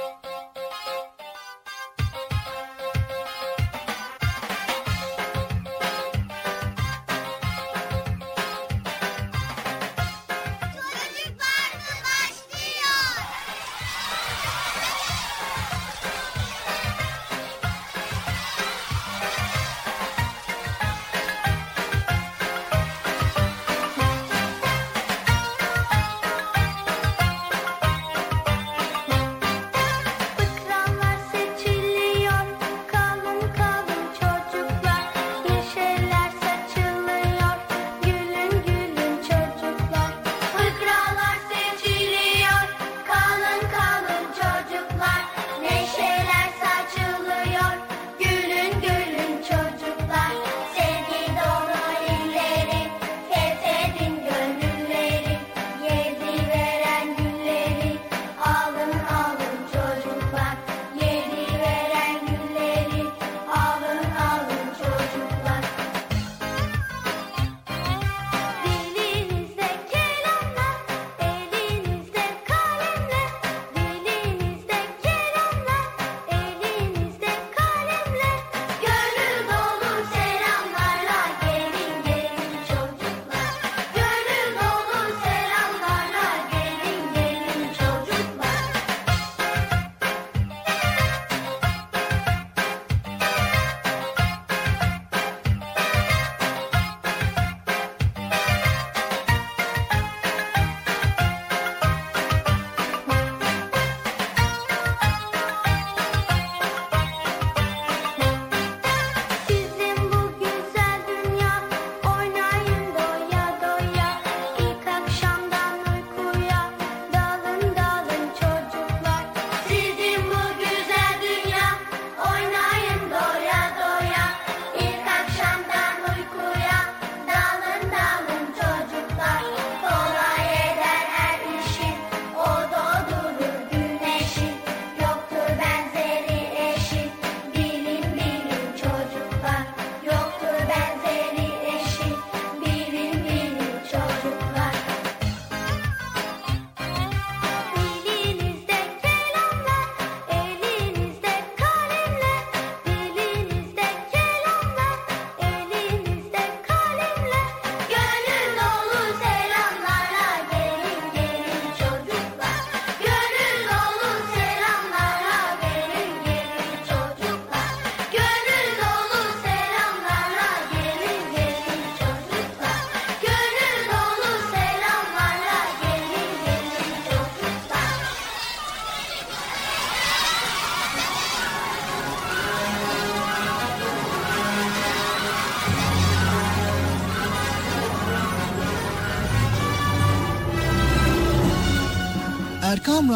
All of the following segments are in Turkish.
Thank you.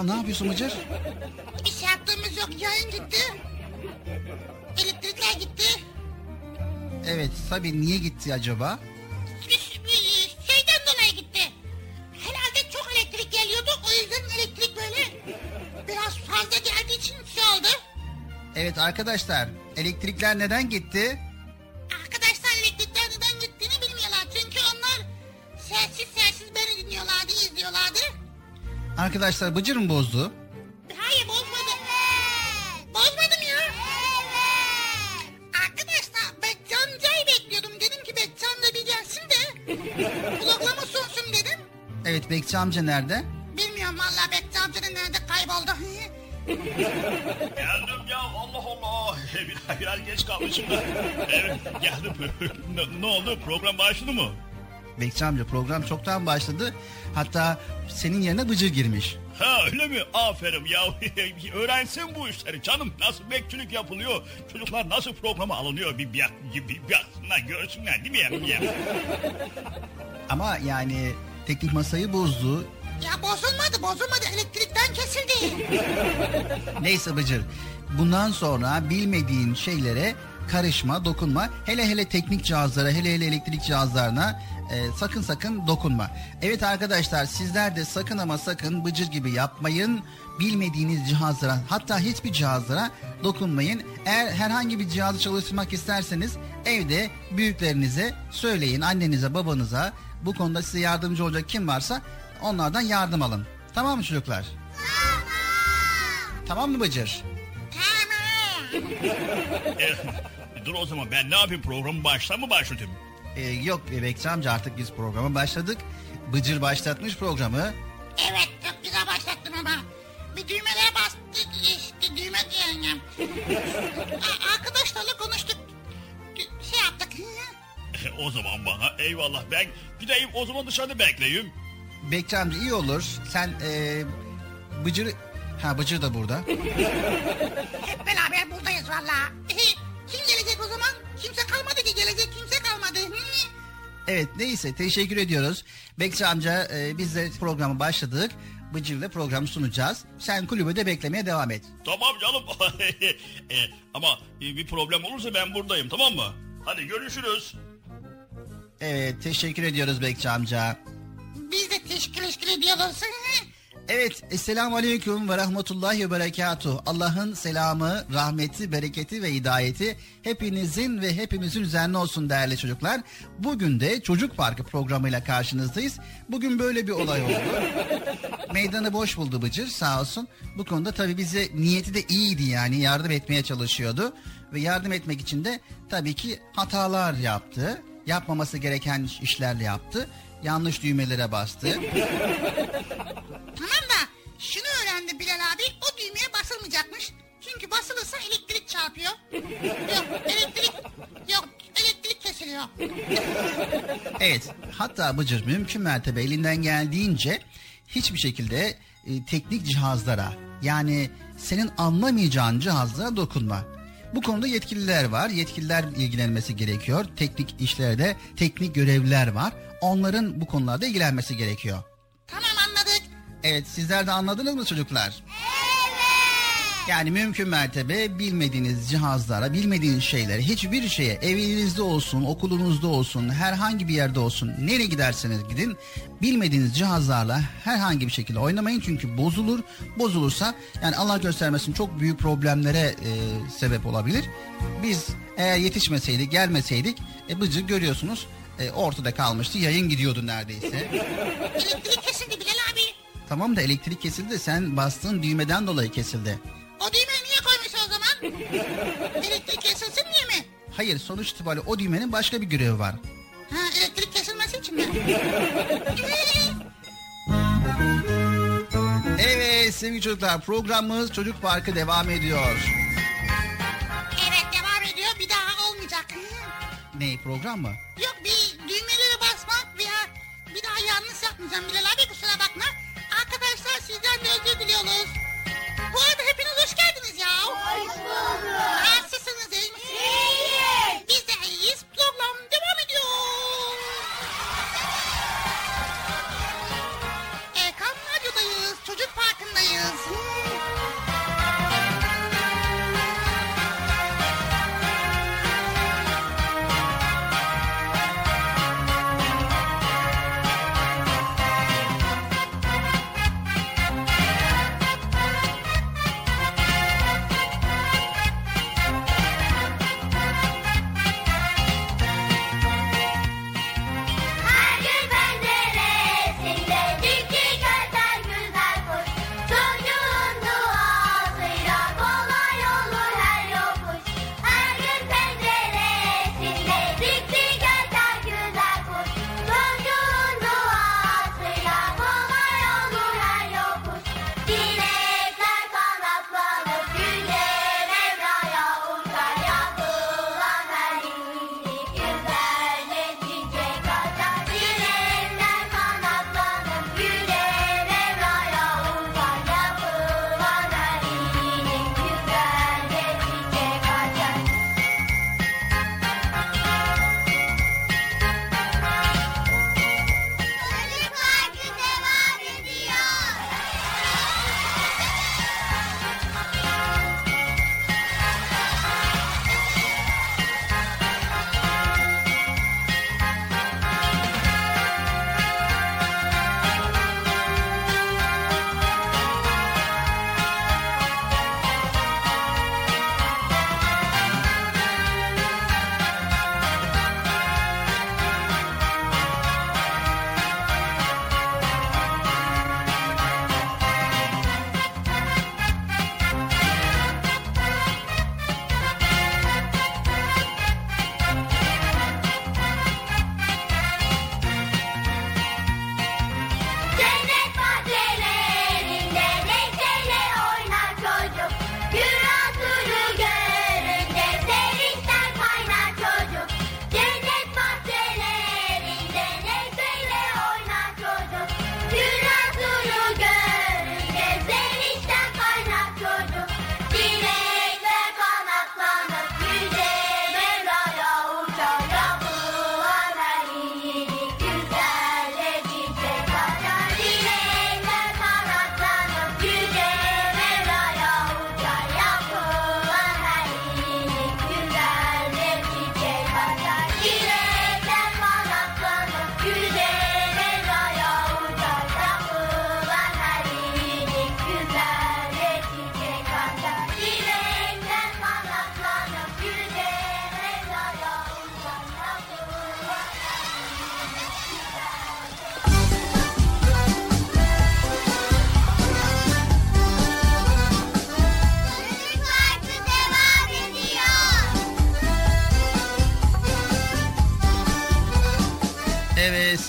Ya ne yapıyorsun Bıcır? Bir şey yaptığımız yok. Yayın gitti. Elektrikler gitti. Evet tabii niye gitti acaba? Bir, bir şeyden dolayı gitti. Herhalde çok elektrik geliyordu. O yüzden elektrik böyle biraz fazla geldiği için şey oldu. Evet arkadaşlar elektrikler neden gitti? Arkadaşlar elektrikler neden gittiğini bilmiyorlar. Çünkü onlar sessiz sessiz beni dinliyorlardı, izliyorlardı. Arkadaşlar Bıcır mı bozdu? Hayır bozmadım. Bozmadım ya. Arkadaşlar Bekçi amcayı bekliyordum. Dedim ki Bekçi amca bir gelsin de vloglama sunsun dedim. Evet Bekçi amca nerede? Bilmiyorum vallahi Bekçi amcanın nerede kayboldu. Geldim ya Allah Allah. Biraz, biraz geç kalmışım da. Evet geldim. ne, ne oldu program başladı mı? Bekçi amca program çoktan başladı. Hatta senin yerine Bıcır girmiş. Ha öyle mi? Aferin ya. Öğrensin bu işleri canım. Nasıl bekçilik yapılıyor? Çocuklar nasıl programa alınıyor? Bir, bir, bir, bir, bir baksınlar, görsünler değil mi yani? Ya? Ama yani teknik masayı bozdu. ya bozulmadı bozulmadı elektrikten kesildi. Neyse Bıcır. Bundan sonra bilmediğin şeylere karışma, dokunma. Hele hele teknik cihazlara, hele hele elektrik cihazlarına e, sakın sakın dokunma. Evet arkadaşlar sizler de sakın ama sakın Bıcır gibi yapmayın. Bilmediğiniz cihazlara hatta hiçbir cihazlara dokunmayın. Eğer herhangi bir cihazı çalıştırmak isterseniz evde büyüklerinize söyleyin. Annenize, babanıza bu konuda size yardımcı olacak kim varsa onlardan yardım alın. Tamam mı çocuklar? Tamam mı Bıcır? Tamam. E, dur o zaman ben ne yapayım? Programı baştan mı başlatayım? Ee, yok Bekçi amca artık biz programa başladık. Bıcır başlatmış programı. Evet çok güzel başlattın ama. Bir düğmelere bastık işte düğme diyeceğim. Arkadaşlarla konuştuk. Şey yaptık. E, o zaman bana eyvallah. Ben gideyim o zaman dışarıda bekleyeyim. Bekçi amca iyi olur. Sen ee, Bıcır... Ha Bıcır da burada. Hep beraber buradayız valla. Kim gelecek o zaman? Kimse kalmadı ki gelecek kimse kalmadı. Evet neyse teşekkür ediyoruz. Bekçi amca ee, biz de programa başladık. Bıcır'la programı sunacağız. Sen kulübede beklemeye devam et. Tamam canım. E, ama e, bir problem olursa ben buradayım tamam mı? Hadi görüşürüz. Evet teşekkür ediyoruz Bekçi amca. Biz de teşekkür teşekkür ediyoruz. Evet, Esselamu Aleyküm ve Rahmetullahi ve Berekatuh. Allah'ın selamı, rahmeti, bereketi ve hidayeti hepinizin ve hepimizin üzerine olsun değerli çocuklar. Bugün de Çocuk Parkı programıyla karşınızdayız. Bugün böyle bir olay oldu. Meydanı boş buldu Bıcır sağ olsun. Bu konuda tabii bize niyeti de iyiydi yani yardım etmeye çalışıyordu. Ve yardım etmek için de tabii ki hatalar yaptı. Yapmaması gereken işlerle yaptı. Yanlış düğmelere bastı. Tamam da şunu öğrendi Bilal abi o düğmeye basılmayacakmış. Çünkü basılırsa elektrik çarpıyor. Yok elektrik yok elektrik kesiliyor. Evet hatta Bıcır mümkün mertebe elinden geldiğince hiçbir şekilde e, teknik cihazlara yani senin anlamayacağın cihazlara dokunma. Bu konuda yetkililer var. Yetkililer ilgilenmesi gerekiyor. Teknik işlerde teknik görevliler var. Onların bu konularda ilgilenmesi gerekiyor. Tamam anladık. Evet sizler de anladınız mı çocuklar? Yani mümkün mertebe bilmediğiniz cihazlara, bilmediğiniz şeylere, hiçbir şeye, evinizde olsun, okulunuzda olsun, herhangi bir yerde olsun, nereye giderseniz gidin, bilmediğiniz cihazlarla herhangi bir şekilde oynamayın çünkü bozulur. Bozulursa yani Allah göstermesin çok büyük problemlere e, sebep olabilir. Biz eğer yetişmeseydik, gelmeseydik, e, Bıcı görüyorsunuz e, ortada kalmıştı, yayın gidiyordu neredeyse. Elektrik kesildi Bilal abi. Tamam da elektrik kesildi, sen bastığın düğmeden dolayı kesildi. O düğmeyi niye koymuş o zaman? elektrik kesilsin diye mi? Hayır sonuç itibariyle o düğmenin başka bir görevi var. Ha elektrik kesilmesi için mi? Evet sevgili çocuklar programımız Çocuk Parkı devam ediyor. Ne program mı? Yok bir düğmelere basmak veya bir daha yanlış yapmayacağım Bilal abi kusura bakma. Arkadaşlar sizden de özür diliyoruz. Bu arada hepiniz hoş geldiniz ya. Hoş bulduk. Nasılsınız iyi misiniz? İyiyiz. Biz de iyiyiz. Program devam ediyor. Erkan Radyo'dayız. Çocuk Parkı'ndayız. Evet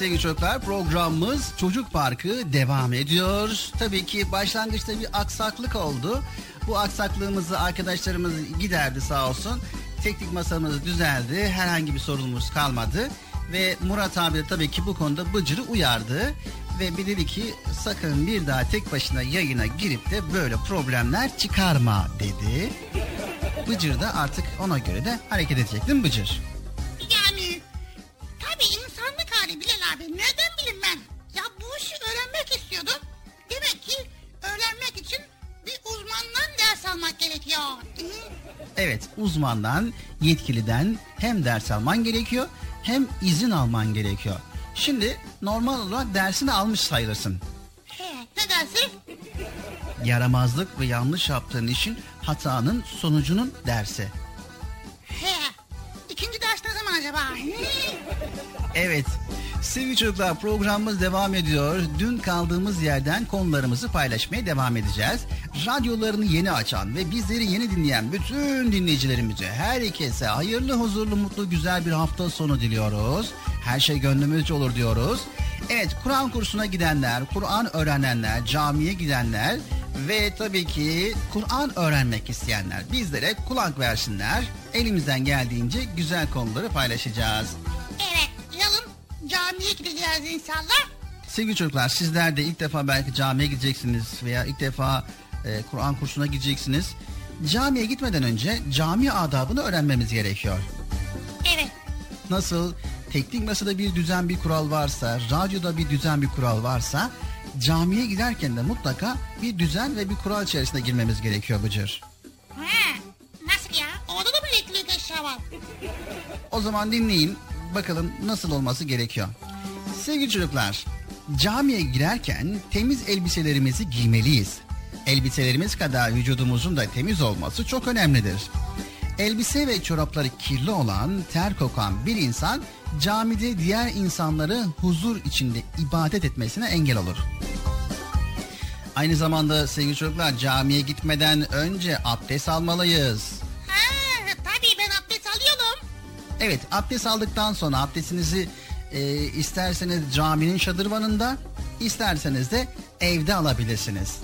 sevgili çocuklar programımız Çocuk Parkı devam ediyor. Tabii ki başlangıçta bir aksaklık oldu. Bu aksaklığımızı arkadaşlarımız giderdi sağ olsun. Teknik masamız düzeldi. Herhangi bir sorunumuz kalmadı. Ve Murat abi de tabii ki bu konuda Bıcır'ı uyardı. Ve bir dedi ki sakın bir daha tek başına yayına girip de böyle problemler çıkarma dedi. Bıcır da artık ona göre de hareket edecek değil mi Bıcır? Uzmandan, yetkiliden hem ders alman gerekiyor hem izin alman gerekiyor. Şimdi normal olarak dersini almış sayılırsın. He, ne dersin? Yaramazlık ve yanlış yaptığın işin hatanın sonucunun dersi. He. İkinci ders ne zaman acaba? Evet. Sevgili çocuklar programımız devam ediyor. Dün kaldığımız yerden konularımızı paylaşmaya devam edeceğiz. Radyolarını yeni açan ve bizleri yeni dinleyen bütün dinleyicilerimize herkese hayırlı, huzurlu, mutlu, güzel bir hafta sonu diliyoruz. Her şey gönlümüzce olur diyoruz. Evet Kur'an kursuna gidenler, Kur'an öğrenenler, camiye gidenler ve tabii ki Kur'an öğrenmek isteyenler bizlere kulak versinler. Elimizden geldiğince güzel konuları paylaşacağız. Evet, yarın camiye gideceğiz inşallah. Sevgili çocuklar sizler de ilk defa belki camiye gideceksiniz veya ilk defa e, Kur'an kursuna gideceksiniz. Camiye gitmeden önce cami adabını öğrenmemiz gerekiyor. Evet. Nasıl teknik masada bir düzen bir kural varsa, radyoda bir düzen bir kural varsa camiye giderken de mutlaka bir düzen ve bir kural içerisinde girmemiz gerekiyor Bıcır. He, nasıl ya? Orada da mı elektrik eşya var? O zaman dinleyin bakalım nasıl olması gerekiyor. Sevgili çocuklar, camiye girerken temiz elbiselerimizi giymeliyiz. Elbiselerimiz kadar vücudumuzun da temiz olması çok önemlidir. Elbise ve çorapları kirli olan, ter kokan bir insan camide diğer insanları huzur içinde ibadet etmesine engel olur. Aynı zamanda sevgili çocuklar camiye gitmeden önce abdest almalıyız. Tabii ben abdest alıyorum. Evet abdest aldıktan sonra abdestinizi e, isterseniz caminin şadırvanında isterseniz de evde alabilirsiniz.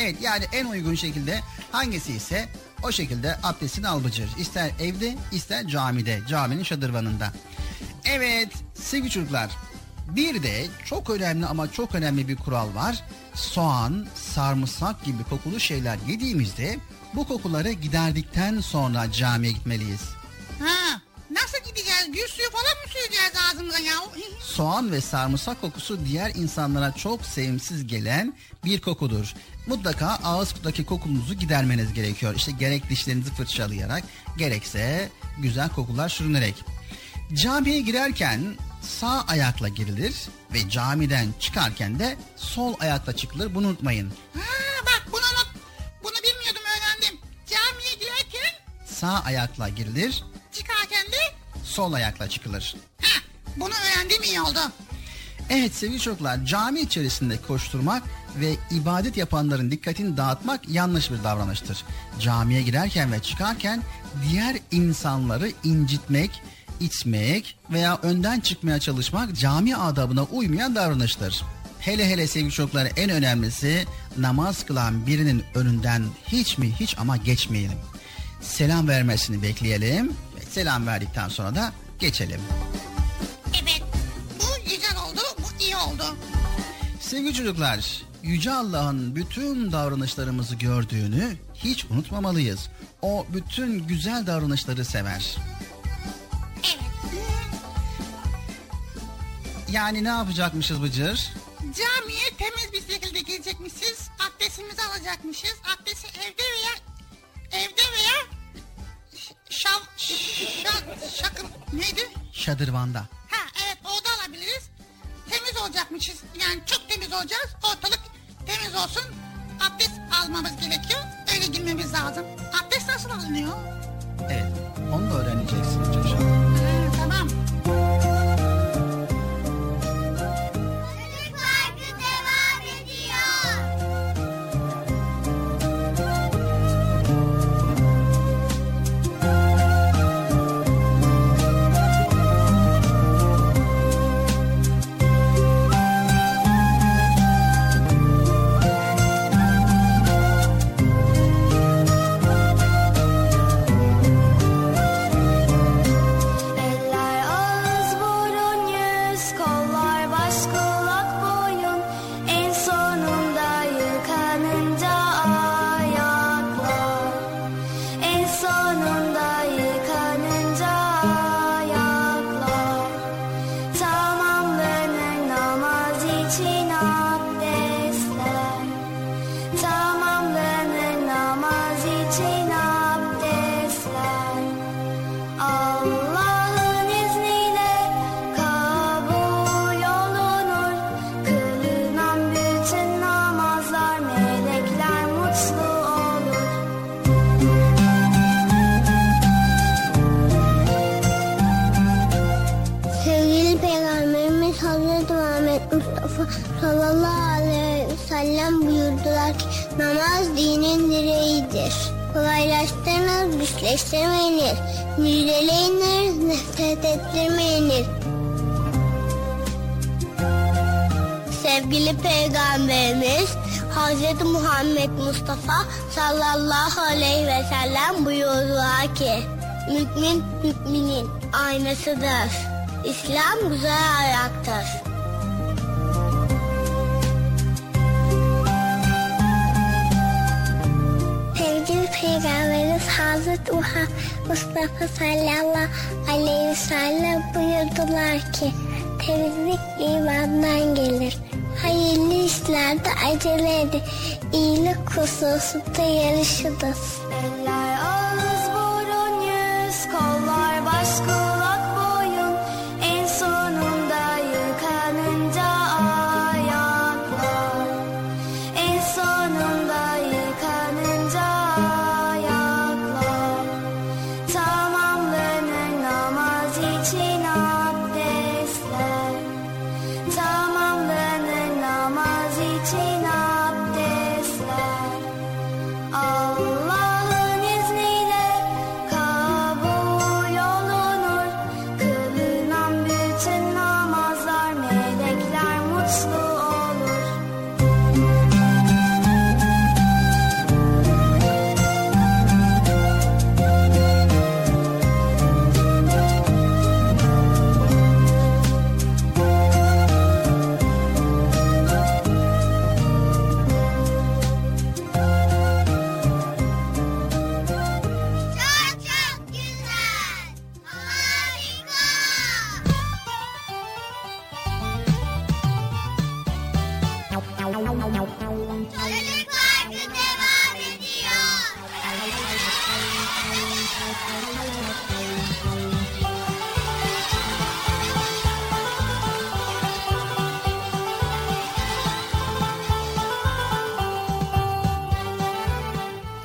Evet yani en uygun şekilde hangisi ise o şekilde abdestini al Bıcır. İster evde ister camide caminin şadırvanında. Evet sevgili çocuklar bir de çok önemli ama çok önemli bir kural var. Soğan, sarımsak gibi kokulu şeyler yediğimizde bu kokuları giderdikten sonra camiye gitmeliyiz. Ha, Gül suyu falan mı süreceğiz ağzımıza ya? Soğan ve sarımsak kokusu diğer insanlara çok sevimsiz gelen bir kokudur. Mutlaka ağızdaki kokunuzu gidermeniz gerekiyor. İşte gerek dişlerinizi fırçalayarak gerekse güzel kokular sürünerek. Camiye girerken sağ ayakla girilir ve camiden çıkarken de sol ayakla çıkılır. Bunu unutmayın. Ha, bak bunu unut. Bunu bilmiyordum öğrendim. Camiye girerken Sağ ayakla girilir, çıkarken de sol ayakla çıkılır. ha, bunu öğrendim iyi oldu. Evet sevgili çocuklar cami içerisinde koşturmak ve ibadet yapanların dikkatini dağıtmak yanlış bir davranıştır. Camiye girerken ve çıkarken diğer insanları incitmek, itmek veya önden çıkmaya çalışmak cami adabına uymayan davranıştır. Hele hele sevgili çocuklar en önemlisi namaz kılan birinin önünden hiç mi hiç ama geçmeyelim. Selam vermesini bekleyelim selam verdikten sonra da geçelim. Evet. Bu güzel oldu. Bu iyi oldu. Sevgili çocuklar, Yüce Allah'ın bütün davranışlarımızı gördüğünü hiç unutmamalıyız. O bütün güzel davranışları sever. Evet. Yani ne yapacakmışız Bıcır? Camiye temiz bir şekilde girecekmişiz. Abdestimizi alacakmışız. Abdesti evde veya evde veya şav şa, şakın neydi? Şadırvanda. Ha evet orada alabiliriz. Temiz olacakmışız. Yani çok temiz olacağız. Ortalık temiz olsun. Abdest almamız gerekiyor. Öyle girmemiz lazım. Abdest nasıl alınıyor? Evet, onu da öğreneceksin. Ha, tamam. Muhammed Mustafa sallallahu aleyhi ve sellem buyurdular ki Mümin müminin aynasıdır. İslam güzel ayaktır. Peygamberimiz Hazreti Mustafa sallallahu aleyhi ve sellem buyurdular ki temizlik imandan gelir. Hayırlı işlerde acele edin. İyilik hususunda yarışınız.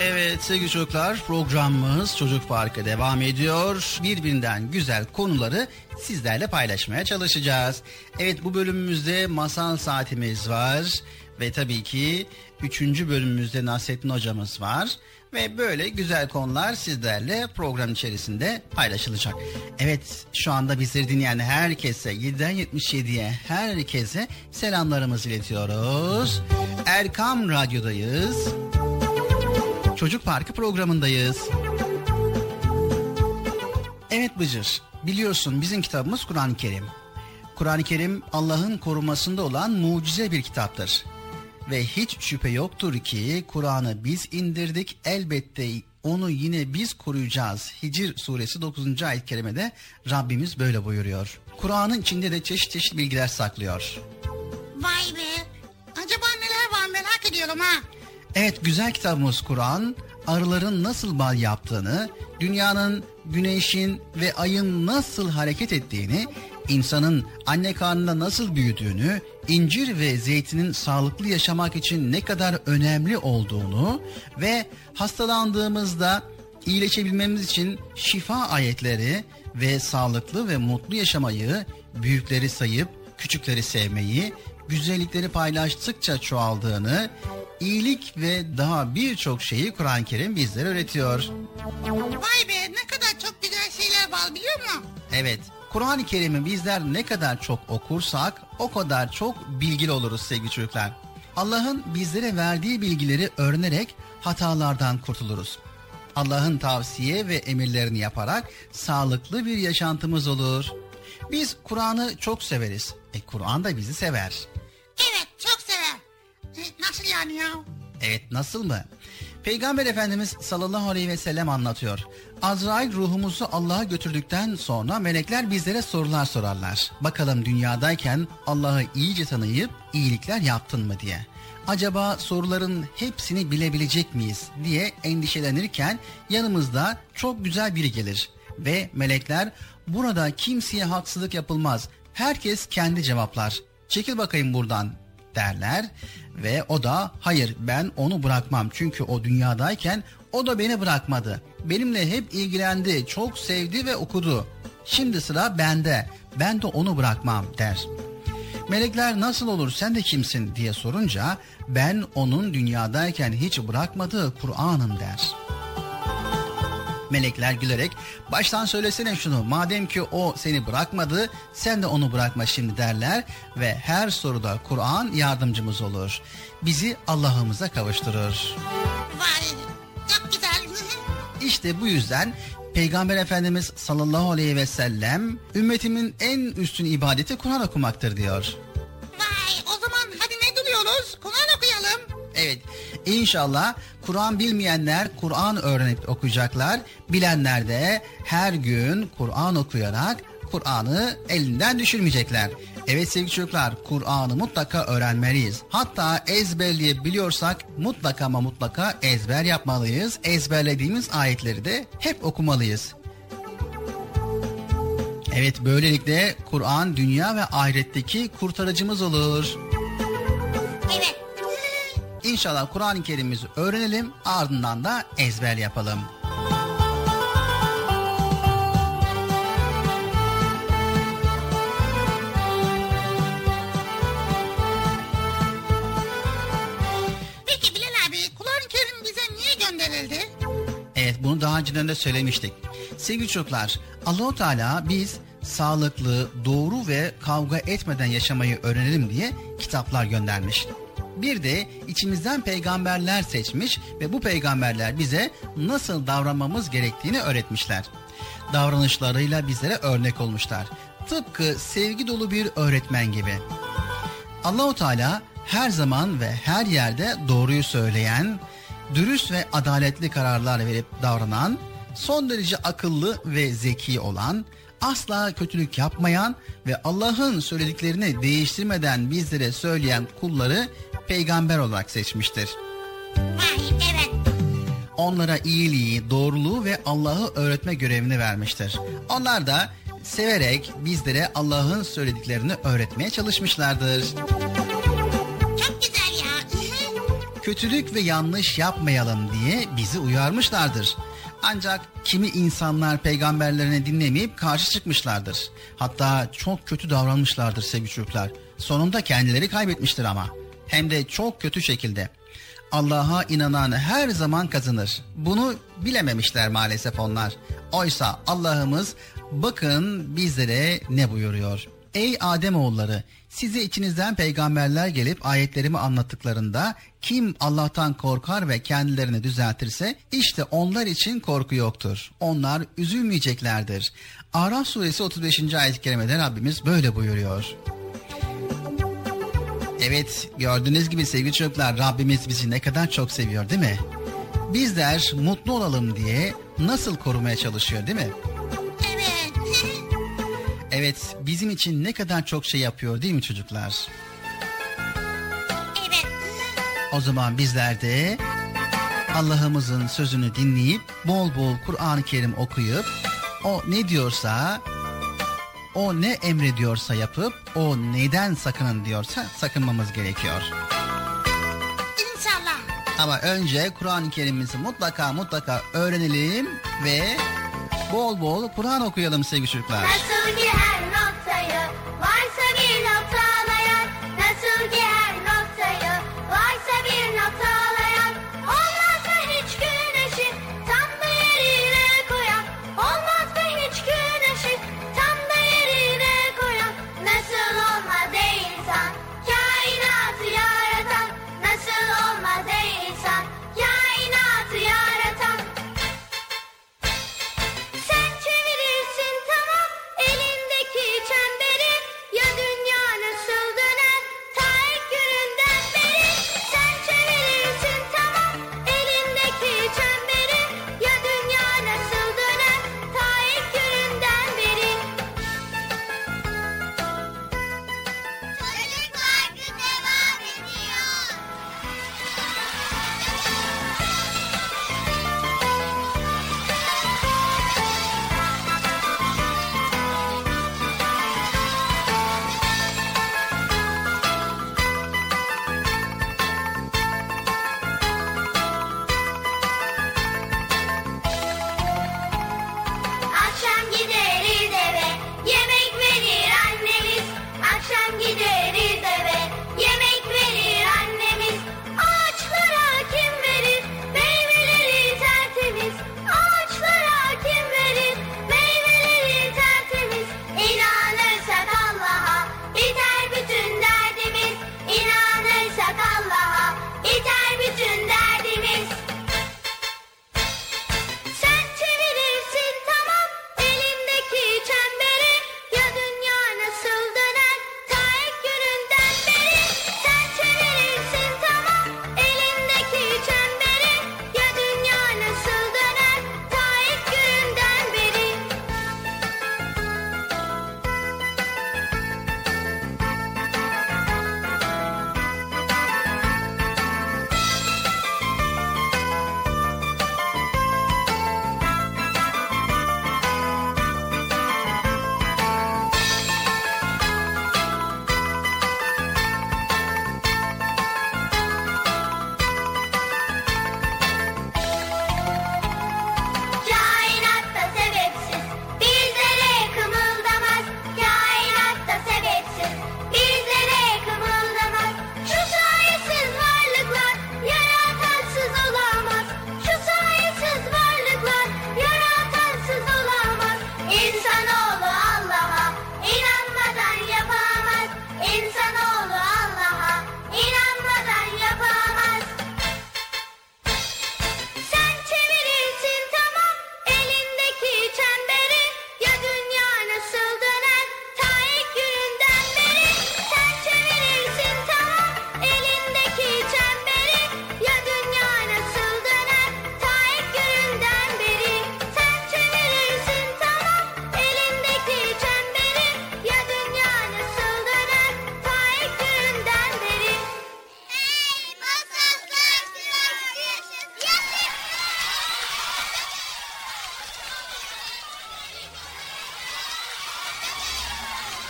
Evet sevgili çocuklar programımız Çocuk Parkı devam ediyor. Birbirinden güzel konuları sizlerle paylaşmaya çalışacağız. Evet bu bölümümüzde masal saatimiz var. Ve tabii ki üçüncü bölümümüzde Nasrettin hocamız var. Ve böyle güzel konular sizlerle program içerisinde paylaşılacak. Evet şu anda bizleri dinleyen herkese 7'den 77'ye herkese selamlarımızı iletiyoruz. Erkam Radyo'dayız. Çocuk Parkı programındayız. Evet Bıcır, biliyorsun bizim kitabımız Kur'an-ı Kerim. Kur'an-ı Kerim Allah'ın korumasında olan mucize bir kitaptır. Ve hiç şüphe yoktur ki Kur'an'ı biz indirdik elbette onu yine biz koruyacağız. Hicr suresi 9. ayet-i kerimede Rabbimiz böyle buyuruyor. Kur'an'ın içinde de çeşit çeşit bilgiler saklıyor. Vay be. Acaba neler var merak ediyorum ha. Evet güzel kitabımız Kur'an. Arıların nasıl bal yaptığını, dünyanın, güneşin ve ayın nasıl hareket ettiğini, insanın anne karnında nasıl büyüdüğünü, incir ve zeytinin sağlıklı yaşamak için ne kadar önemli olduğunu ve hastalandığımızda iyileşebilmemiz için şifa ayetleri ve sağlıklı ve mutlu yaşamayı, büyükleri sayıp küçükleri sevmeyi, güzellikleri paylaştıkça çoğaldığını, iyilik ve daha birçok şeyi Kur'an-ı Kerim bizlere öğretiyor. Vay be ne kadar çok güzel şeyler var biliyor musun? Evet, Kur'an-ı Kerim'i bizler ne kadar çok okursak o kadar çok bilgili oluruz sevgili çocuklar. Allah'ın bizlere verdiği bilgileri öğrenerek hatalardan kurtuluruz. Allah'ın tavsiye ve emirlerini yaparak sağlıklı bir yaşantımız olur. Biz Kur'an'ı çok severiz. E Kur'an da bizi sever. Nasıl yani ya? Evet nasıl mı? Peygamber Efendimiz sallallahu aleyhi ve sellem anlatıyor. Azrail ruhumuzu Allah'a götürdükten sonra melekler bizlere sorular sorarlar. Bakalım dünyadayken Allah'ı iyice tanıyıp iyilikler yaptın mı diye. Acaba soruların hepsini bilebilecek miyiz diye endişelenirken yanımızda çok güzel biri gelir. Ve melekler burada kimseye haksızlık yapılmaz. Herkes kendi cevaplar. Çekil bakayım buradan derler ve o da hayır ben onu bırakmam çünkü o dünyadayken o da beni bırakmadı. Benimle hep ilgilendi, çok sevdi ve okudu. Şimdi sıra bende. Ben de onu bırakmam der. Melekler nasıl olur sen de kimsin diye sorunca ben onun dünyadayken hiç bırakmadığı Kur'an'ım der. Melekler gülerek baştan söylesene şunu madem ki o seni bırakmadı sen de onu bırakma şimdi derler ve her soruda Kur'an yardımcımız olur. Bizi Allah'ımıza kavuşturur. Vay çok güzel. İşte bu yüzden Peygamber Efendimiz sallallahu aleyhi ve sellem ümmetimin en üstün ibadeti Kur'an okumaktır diyor. Vay o zaman hadi ne duruyoruz? Kur'an okuyalım. Evet inşallah Kur'an bilmeyenler Kur'an öğrenip okuyacaklar. Bilenler de her gün Kur'an okuyarak Kur'an'ı elinden düşürmeyecekler. Evet sevgili çocuklar Kur'an'ı mutlaka öğrenmeliyiz. Hatta ezberleyebiliyorsak mutlaka ama mutlaka ezber yapmalıyız. Ezberlediğimiz ayetleri de hep okumalıyız. Evet böylelikle Kur'an dünya ve ahiretteki kurtarıcımız olur. Evet. İnşallah Kur'an-ı Kerim'imizi öğrenelim ardından da ezber yapalım. Peki Bilal abi Kur'an-ı Kerim bize niye gönderildi? Evet bunu daha önceden de söylemiştik. Sevgili çocuklar Allahu Teala biz sağlıklı, doğru ve kavga etmeden yaşamayı öğrenelim diye kitaplar göndermiş. Bir de içimizden peygamberler seçmiş ve bu peygamberler bize nasıl davranmamız gerektiğini öğretmişler. Davranışlarıyla bizlere örnek olmuşlar. Tıpkı sevgi dolu bir öğretmen gibi. Allahu Teala her zaman ve her yerde doğruyu söyleyen, dürüst ve adaletli kararlar verip davranan, son derece akıllı ve zeki olan, asla kötülük yapmayan ve Allah'ın söylediklerini değiştirmeden bizlere söyleyen kulları peygamber olarak seçmiştir. Vay evet. Onlara iyiliği, doğruluğu ve Allah'ı öğretme görevini vermiştir. Onlar da severek bizlere Allah'ın söylediklerini öğretmeye çalışmışlardır. Çok güzel ya. kötülük ve yanlış yapmayalım diye bizi uyarmışlardır. Ancak kimi insanlar peygamberlerini dinlemeyip karşı çıkmışlardır. Hatta çok kötü davranmışlardır sevgili çocuklar. Sonunda kendileri kaybetmiştir ama. Hem de çok kötü şekilde. Allah'a inanan her zaman kazanır. Bunu bilememişler maalesef onlar. Oysa Allah'ımız bakın bizlere ne buyuruyor. Ey Ademoğulları size içinizden peygamberler gelip ayetlerimi anlattıklarında kim Allah'tan korkar ve kendilerini düzeltirse işte onlar için korku yoktur. Onlar üzülmeyeceklerdir. Araf suresi 35. ayet-i kerimede Rabbimiz böyle buyuruyor. Evet gördüğünüz gibi sevgili çocuklar Rabbimiz bizi ne kadar çok seviyor değil mi? Bizler mutlu olalım diye nasıl korumaya çalışıyor değil mi? Evet. Evet bizim için ne kadar çok şey yapıyor değil mi çocuklar? evet. O zaman bizler de Allah'ımızın sözünü dinleyip bol bol Kur'an-ı Kerim okuyup o ne diyorsa o ne emrediyorsa yapıp o neden sakının diyorsa sakınmamız gerekiyor. İnşallah. Ama önce Kur'an-ı Kerim'imizi mutlaka mutlaka öğrenelim ve bol bol Kur'an okuyalım sevgili çocuklar. Nasıl ki her noktayı varsa bir noktalayan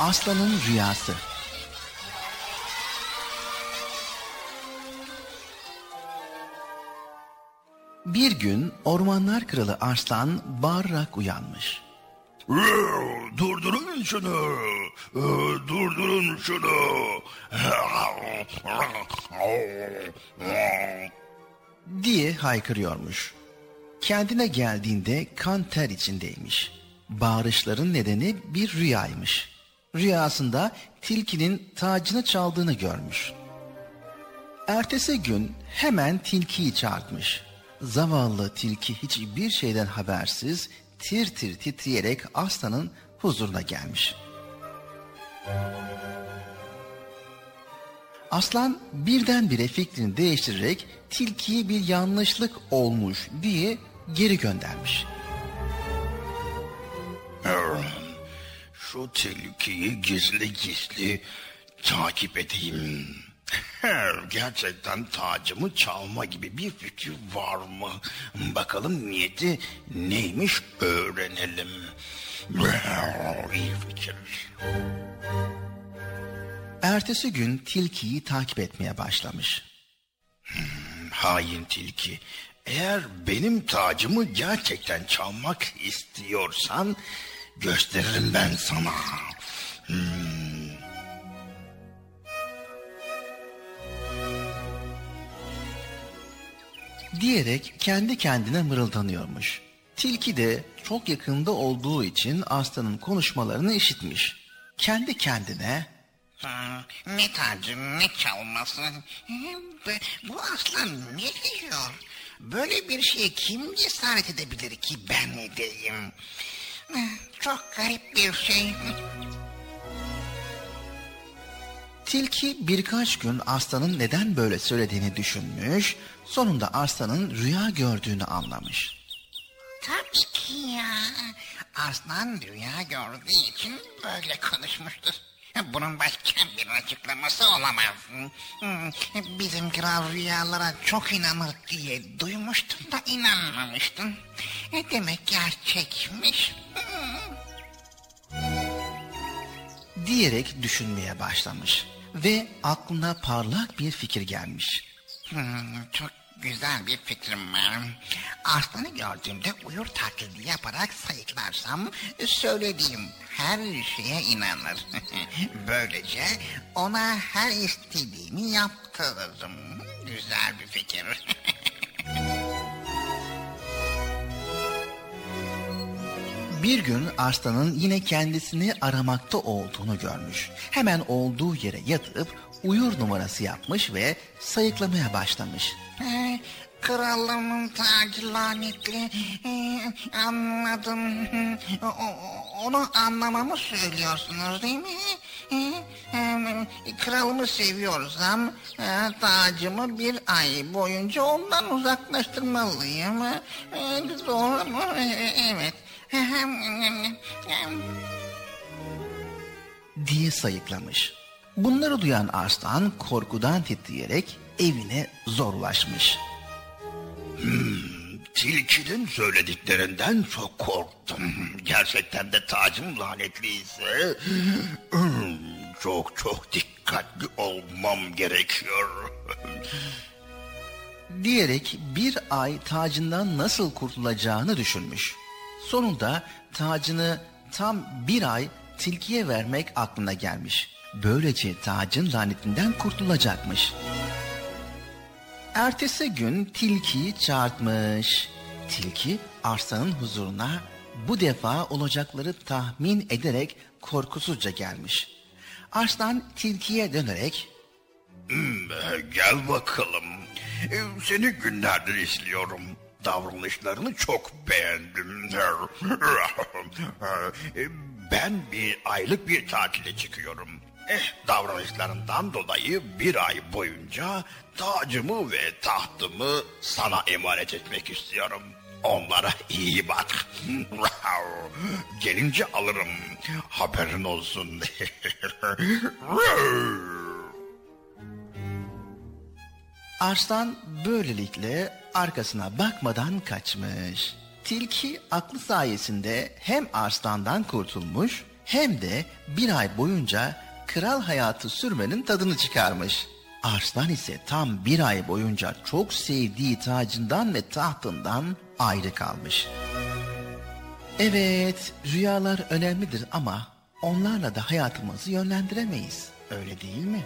Aslanın Rüyası Bir gün ormanlar kralı Arslan bağırarak uyanmış. Durdurun şunu. Ee, Durdurun şunu. diye haykırıyormuş. Kendine geldiğinde kan ter içindeymiş. Bağırışların nedeni bir rüyaymış. Rüyasında tilkinin tacını çaldığını görmüş. Ertesi gün hemen tilkiyi çağırtmış. Zavallı tilki hiçbir şeyden habersiz tir tir titreyerek aslanın huzuruna gelmiş. Aslan birdenbire fikrini değiştirerek tilkiye bir yanlışlık olmuş diye geri göndermiş. Şu tilkiyi gizli gizli takip edeyim. Gerçekten tacımı çalma gibi bir fikir var mı? Bakalım niyeti neymiş öğrenelim. İyi fikir. Ertesi gün tilkiyi takip etmeye başlamış. Hain tilki. Eğer benim tacımı gerçekten çalmak istiyorsan gösteririm ben sana. diyerek kendi kendine mırıldanıyormuş. Tilki de çok yakında olduğu için aslanın konuşmalarını işitmiş. Kendi kendine ne tacı ne çalması. Bu aslan ne diyor? Böyle bir şeye kim cesaret edebilir ki ben edeyim? Çok garip bir şey. Tilki birkaç gün aslanın neden böyle söylediğini düşünmüş, sonunda aslanın rüya gördüğünü anlamış. Tabii ki ya. Aslan rüya gördüğü için böyle konuşmuştur. Bunun başka bir açıklaması olamaz. Hmm, Bizim kral rüyalara çok inanır diye duymuştum da inanmamıştım. E, Demek gerçekmiş. Hmm. Diyerek düşünmeye başlamış ve aklına parlak bir fikir gelmiş. Hmm, çok güzel bir fikrim var. Aslanı gördüğümde uyur taklidi yaparak sayıklarsam söylediğim her şeye inanır. Böylece ona her istediğimi yaptırırım. Güzel bir fikir. Bir gün aslanın yine kendisini aramakta olduğunu görmüş. Hemen olduğu yere yatıp uyur numarası yapmış ve sayıklamaya başlamış. Ee, Kralımın tacı lanetli. Ee, anladım. O- onu anlamamı söylüyorsunuz değil mi? Ee, e, kralımı seviyorsam e, tacımı bir ay boyunca ondan uzaklaştırmalıyım. Ee, doğru mu? Ee, evet. diye sayıklamış. Bunları duyan aslan korkudan titreyerek evine zor ulaşmış. Tilkinin söylediklerinden çok korktum. Gerçekten de tacım lanetliyse hmm, çok çok dikkatli olmam gerekiyor. diyerek bir ay tacından nasıl kurtulacağını düşünmüş. Sonunda tacını tam bir ay tilkiye vermek aklına gelmiş. Böylece tacın lanetinden kurtulacakmış. Ertesi gün tilkiyi çağırtmış. Tilki arslanın huzuruna bu defa olacakları tahmin ederek korkusuzca gelmiş. Arslan tilkiye dönerek Hmm, Gel bakalım. Ee, Seni günlerdir izliyorum. Davranışlarını çok beğendim. Ben bir aylık bir tatile çıkıyorum. Eh, davranışlarından dolayı bir ay boyunca tacımı ve tahtımı sana emanet etmek istiyorum. Onlara iyi bak. Gelince alırım. Haberin olsun. Arslan böylelikle arkasına bakmadan kaçmış. Tilki aklı sayesinde hem arslandan kurtulmuş hem de bir ay boyunca kral hayatı sürmenin tadını çıkarmış. Arslan ise tam bir ay boyunca çok sevdiği tacından ve tahtından ayrı kalmış. Evet, rüyalar önemlidir ama onlarla da hayatımızı yönlendiremeyiz. Öyle değil mi?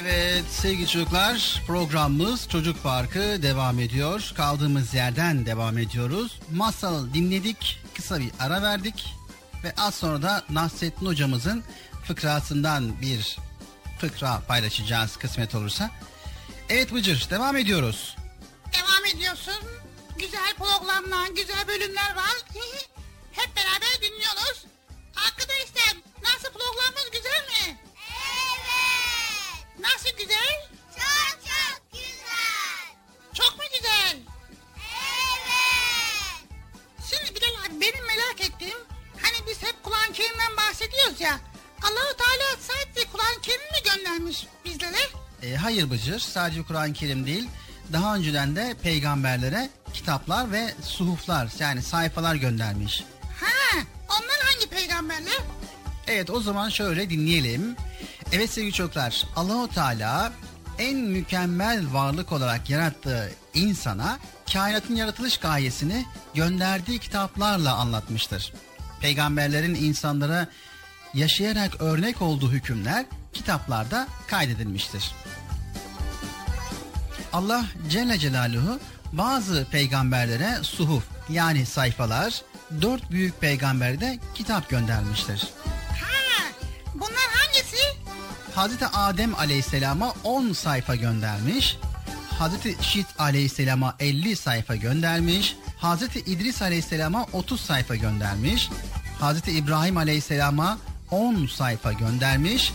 Evet sevgili çocuklar programımız Çocuk Parkı devam ediyor. Kaldığımız yerden devam ediyoruz. Masal dinledik, kısa bir ara verdik ve az sonra da Nasrettin hocamızın fıkrasından bir fıkra paylaşacağız kısmet olursa. Evet Bıcır devam ediyoruz. Devam ediyorsun. Güzel programlar, güzel bölümler var. Hep beraber dinliyoruz. Arkadaşlar nasıl programımız güzel mi? Nasıl güzel? Çok çok güzel. Çok mu güzel? Evet. Şimdi Bilal abi benim merak ettiğim hani biz hep Kur'an-ı Kerim'den bahsediyoruz ya. Allahu Teala sadece Kur'an-ı Kerim mi göndermiş bizlere? E, hayır Bıcır sadece Kur'an-ı Kerim değil daha önceden de peygamberlere kitaplar ve suhuflar yani sayfalar göndermiş. Ha, onlar hangi peygamberler? Evet o zaman şöyle dinleyelim. Evet sevgili çocuklar Allahu Teala en mükemmel varlık olarak yarattığı insana kainatın yaratılış gayesini gönderdiği kitaplarla anlatmıştır. Peygamberlerin insanlara yaşayarak örnek olduğu hükümler kitaplarda kaydedilmiştir. Allah Celle Celaluhu bazı peygamberlere suhuf yani sayfalar, dört büyük peygamberde de kitap göndermiştir. Ha, bunlar? Hazreti Adem Aleyhisselam'a 10 sayfa göndermiş. Hazreti Şit Aleyhisselam'a 50 sayfa göndermiş. Hazreti İdris Aleyhisselam'a 30 sayfa göndermiş. Hazreti İbrahim Aleyhisselam'a 10 sayfa göndermiş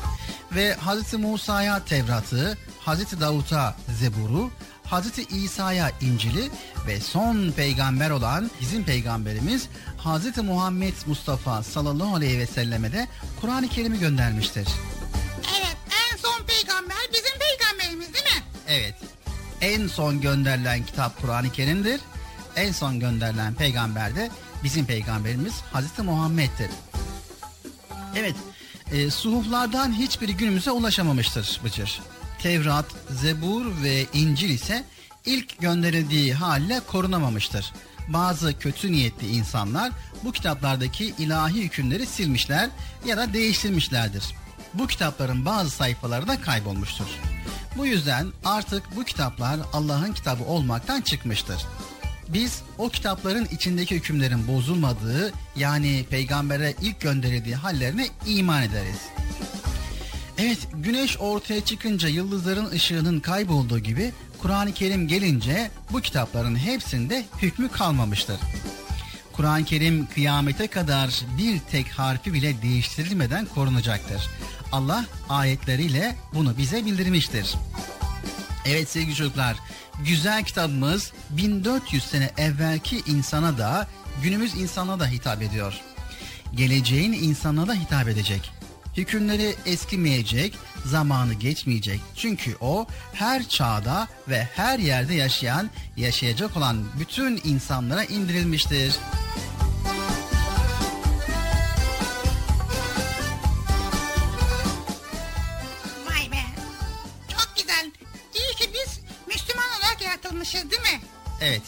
ve Hazreti Musa'ya Tevrat'ı, Hazreti Davut'a Zebur'u, Hazreti İsa'ya İncil'i ve son peygamber olan bizim peygamberimiz Hazreti Muhammed Mustafa sallallahu aleyhi ve selleme de Kur'an-ı Kerim'i göndermiştir. Evet. En son gönderilen kitap Kur'an-ı Kerim'dir. En son gönderilen peygamber de bizim peygamberimiz Hazreti Muhammed'dir. Evet. E, suhuflardan hiçbiri günümüze ulaşamamıştır Bıcır. Tevrat, Zebur ve İncil ise ilk gönderildiği halle korunamamıştır. Bazı kötü niyetli insanlar bu kitaplardaki ilahi hükümleri silmişler ya da değiştirmişlerdir. Bu kitapların bazı sayfaları da kaybolmuştur. Bu yüzden artık bu kitaplar Allah'ın kitabı olmaktan çıkmıştır. Biz o kitapların içindeki hükümlerin bozulmadığı yani peygambere ilk gönderildiği hallerine iman ederiz. Evet güneş ortaya çıkınca yıldızların ışığının kaybolduğu gibi Kur'an-ı Kerim gelince bu kitapların hepsinde hükmü kalmamıştır. Kur'an-ı Kerim kıyamete kadar bir tek harfi bile değiştirilmeden korunacaktır. Allah ayetleriyle bunu bize bildirmiştir. Evet sevgili çocuklar, güzel kitabımız 1400 sene evvelki insana da günümüz insana da hitap ediyor. Geleceğin insana da hitap edecek. Hükümleri eskimeyecek, zamanı geçmeyecek. Çünkü o her çağda ve her yerde yaşayan, yaşayacak olan bütün insanlara indirilmiştir. Evet.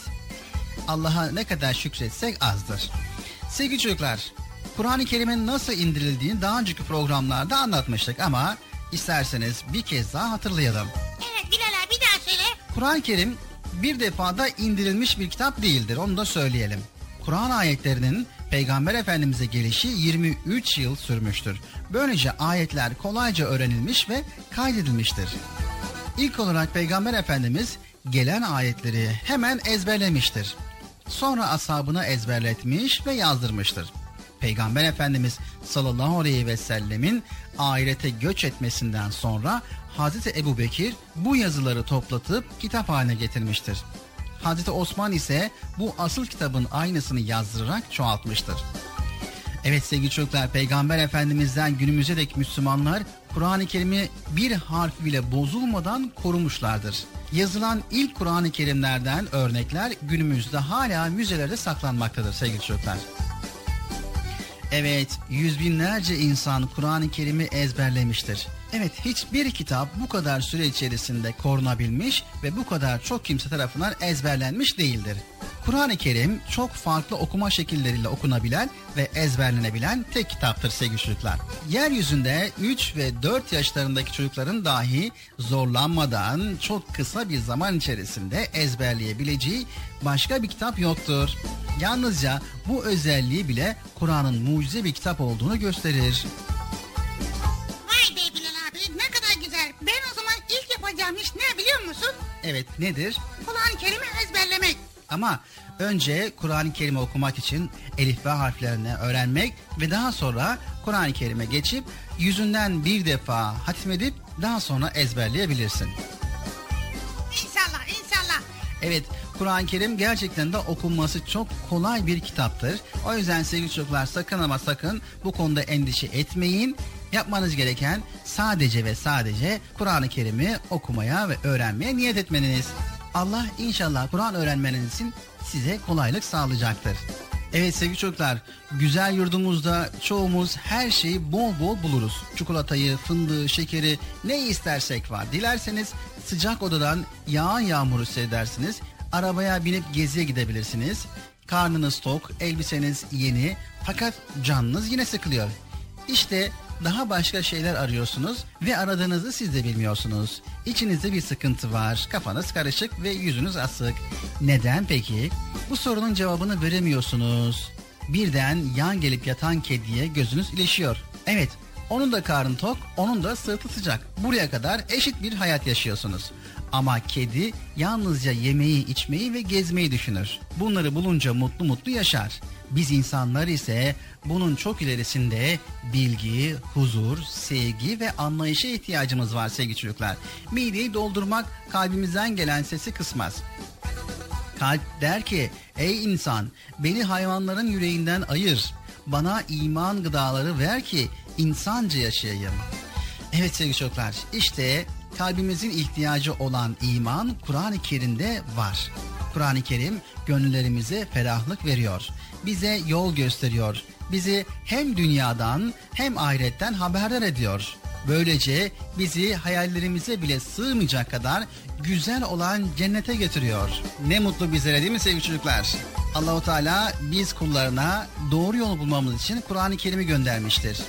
Allah'a ne kadar şükretsek azdır. Sevgili çocuklar, Kur'an-ı Kerim'in nasıl indirildiğini daha önceki programlarda anlatmıştık ama isterseniz bir kez daha hatırlayalım. Evet Bilal abi bir daha söyle. Kur'an-ı Kerim bir defada indirilmiş bir kitap değildir. Onu da söyleyelim. Kur'an ayetlerinin Peygamber Efendimiz'e gelişi 23 yıl sürmüştür. Böylece ayetler kolayca öğrenilmiş ve kaydedilmiştir. İlk olarak Peygamber Efendimiz gelen ayetleri hemen ezberlemiştir. Sonra ashabına ezberletmiş ve yazdırmıştır. Peygamber Efendimiz sallallahu aleyhi ve sellemin ahirete göç etmesinden sonra Hazreti Ebu Bekir bu yazıları toplatıp kitap haline getirmiştir. Hazreti Osman ise bu asıl kitabın aynısını yazdırarak çoğaltmıştır. Evet sevgili çocuklar Peygamber Efendimiz'den günümüze dek Müslümanlar Kur'an-ı Kerim'i bir harf bile bozulmadan korumuşlardır. Yazılan ilk Kur'an-ı Kerimlerden örnekler günümüzde hala müzelerde saklanmaktadır sevgili çocuklar. Evet, yüz binlerce insan Kur'an-ı Kerim'i ezberlemiştir. Evet, hiçbir kitap bu kadar süre içerisinde korunabilmiş ve bu kadar çok kimse tarafından ezberlenmiş değildir. Kur'an-ı Kerim çok farklı okuma şekilleriyle okunabilen ve ezberlenebilen tek kitaptır sevgili çocuklar. Yeryüzünde 3 ve 4 yaşlarındaki çocukların dahi zorlanmadan çok kısa bir zaman içerisinde ezberleyebileceği başka bir kitap yoktur. Yalnızca bu özelliği bile Kur'an'ın mucize bir kitap olduğunu gösterir. Vay be Bilal abi ne kadar güzel. Ben o zaman ilk yapacağım iş ne biliyor musun? Evet nedir? Kur'an-ı Kerim'i ezberlemek. Ama önce Kur'an-ı Kerim'i okumak için elif ve harflerini öğrenmek ve daha sonra Kur'an-ı Kerim'e geçip yüzünden bir defa hatmedip daha sonra ezberleyebilirsin. İnşallah inşallah. Evet Kur'an-ı Kerim gerçekten de okunması çok kolay bir kitaptır. O yüzden sevgili çocuklar sakın ama sakın bu konuda endişe etmeyin. Yapmanız gereken sadece ve sadece Kur'an-ı Kerim'i okumaya ve öğrenmeye niyet etmeniz. Allah inşallah Kur'an öğrenmeniz için size kolaylık sağlayacaktır. Evet sevgili çocuklar, güzel yurdumuzda çoğumuz her şeyi bol bol buluruz. Çikolatayı, fındığı, şekeri ne istersek var. Dilerseniz sıcak odadan yağan yağmuru seyredersiniz. Arabaya binip geziye gidebilirsiniz. Karnınız tok, elbiseniz yeni fakat canınız yine sıkılıyor. İşte daha başka şeyler arıyorsunuz ve aradığınızı siz de bilmiyorsunuz. İçinizde bir sıkıntı var, kafanız karışık ve yüzünüz asık. Neden peki? Bu sorunun cevabını veremiyorsunuz. Birden yan gelip yatan kediye gözünüz ilişiyor. Evet, onun da karnı tok, onun da sırtı sıcak. Buraya kadar eşit bir hayat yaşıyorsunuz. Ama kedi yalnızca yemeği, içmeyi ve gezmeyi düşünür. Bunları bulunca mutlu mutlu yaşar. Biz insanlar ise bunun çok ilerisinde bilgi, huzur, sevgi ve anlayışa ihtiyacımız var sevgili çocuklar. Mideyi doldurmak kalbimizden gelen sesi kısmaz. Kalp der ki ey insan beni hayvanların yüreğinden ayır. Bana iman gıdaları ver ki insanca yaşayayım. Evet sevgili çocuklar işte kalbimizin ihtiyacı olan iman Kur'an-ı Kerim'de var. Kur'an-ı Kerim gönüllerimize ferahlık veriyor. Bize yol gösteriyor. Bizi hem dünyadan hem ahiretten haberdar ediyor. Böylece bizi hayallerimize bile sığmayacak kadar güzel olan cennete götürüyor. Ne mutlu bizlere değil mi sevgili çocuklar? Allahu Teala biz kullarına doğru yol bulmamız için Kur'an-ı Kerim'i göndermiştir.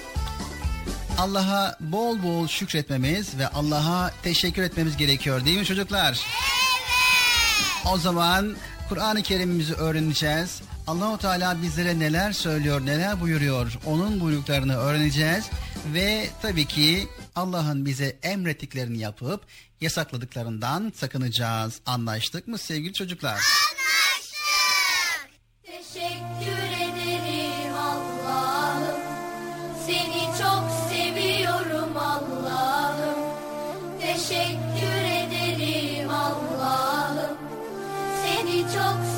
Allah'a bol bol şükretmemiz ve Allah'a teşekkür etmemiz gerekiyor değil mi çocuklar? O zaman Kur'an-ı Kerim'imizi öğreneceğiz. Allahu Teala bizlere neler söylüyor, neler buyuruyor, onun buyruklarını öğreneceğiz ve tabii ki Allah'ın bize emrettiklerini yapıp yasakladıklarından sakınacağız. Anlaştık mı sevgili çocuklar? Teşekkür ederim Allah'ım. Seni çok seviyorum Allah'ım. Teşekkür ederim Allah'ım. Seni çok seviyorum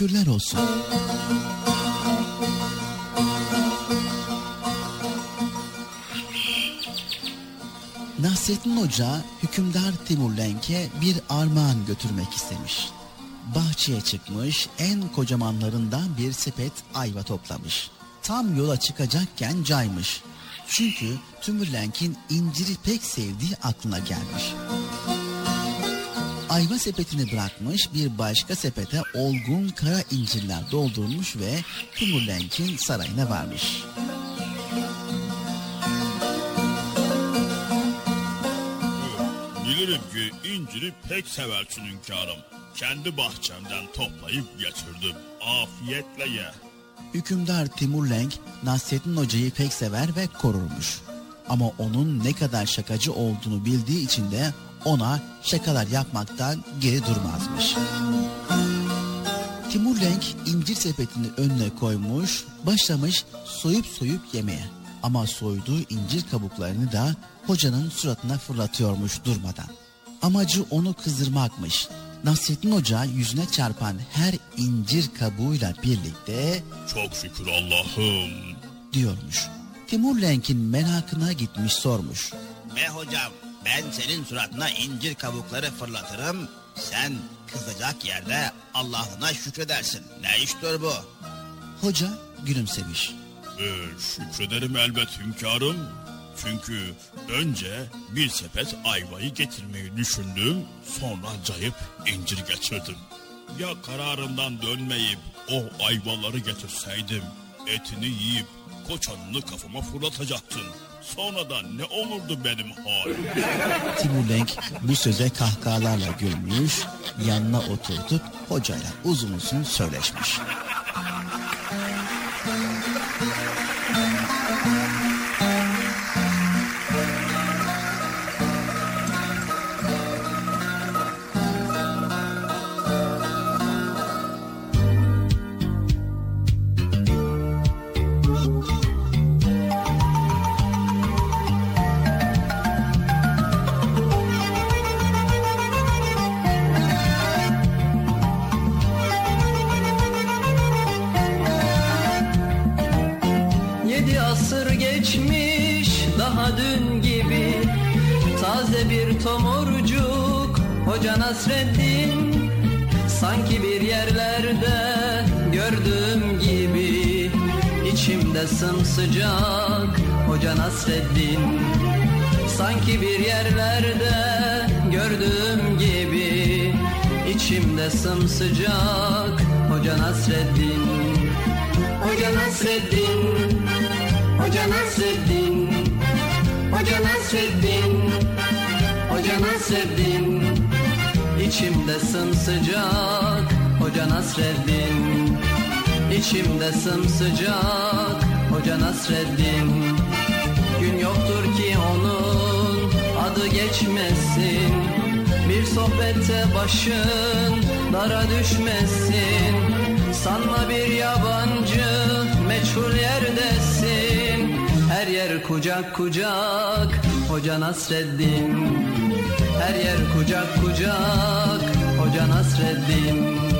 Şükürler olsun. Nasrettin Hoca hükümdar Timur Lenk'e bir armağan götürmek istemiş. Bahçeye çıkmış en kocamanlarından bir sepet ayva toplamış. Tam yola çıkacakken caymış. Çünkü Timur Lenk'in inciri pek sevdiği aklına gelmiş. Ayva sepetini bırakmış bir başka sepete olgun kara incirler doldurmuş ve Timur Lenk'in sarayına varmış. Bilirim ki inciri pek seversin hünkârım. Kendi bahçemden toplayıp getirdim. Afiyetle ye. Hükümdar Timur Lenk Nasrettin Hoca'yı pek sever ve korurmuş. Ama onun ne kadar şakacı olduğunu bildiği için de ona şakalar yapmaktan geri durmazmış. Timur Lenk incir sepetini önüne koymuş, başlamış soyup soyup yemeye. Ama soyduğu incir kabuklarını da hocanın suratına fırlatıyormuş durmadan. Amacı onu kızdırmakmış. Nasrettin Hoca yüzüne çarpan her incir kabuğuyla birlikte Çok şükür Allah'ım. diyormuş. Timur Lenk'in merakına gitmiş sormuş. Be hocam ben senin suratına incir kabukları fırlatırım. Sen kızacak yerde Allah'ına şükredersin. Ne iştir bu? Hoca gülümsemiş. Ee, şükrederim elbet hünkârım. Çünkü önce bir sepet ayvayı getirmeyi düşündüm. Sonra cayıp incir getirdim. Ya kararından dönmeyip o ayvaları getirseydim etini yiyip koçanını kafama fırlatacaktın. Sonra da ne olurdu benim halim? Timur Lenk bu söze kahkahalarla gülmüş, yanına oturtup hocayla uzun uzun söyleşmiş. Sımsıcak Hoca Nasreddin. Sanki bir yerlerde gördüğüm gibi İçimde sımsıcak Hoca Nasreddin. Hoca Nasreddin Hoca Nasreddin. Hoca Nasreddin Hoca Nasreddin. İçimde sımsıcak Hoca Nasreddin. İçimde sımsıcak Hoca Nasreddin. Gün yoktur ki onun adı geçmesin. Bir sohbette başın dara düşmesin. Sanma bir yabancı meçhul yerdesin. Her yer kucak kucak Hoca Nasreddin. Her yer kucak kucak Hoca Nasreddin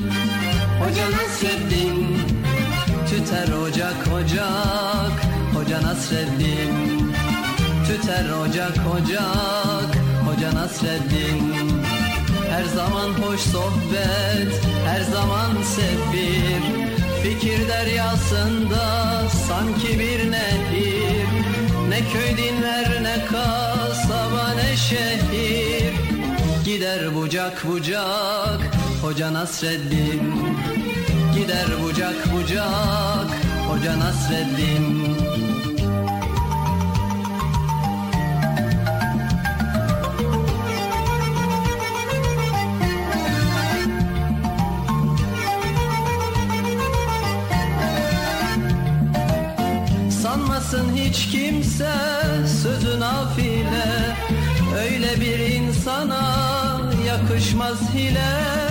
Tüter ocak ocak. Hoca Nasreddin. Tüter ocak ocak. Hoca Nasreddin. Her zaman hoş sohbet Her zaman sefir Fikir deryasında Sanki bir nehir. Ne köy dinler ne kasaba ne şehir. Gider bucak bucak Hoca Nasreddin. Gider bucak bucak Hoca Nasreddin. Sanmasın hiç kimse sözü nafile. Öyle bir insana yakışmaz hile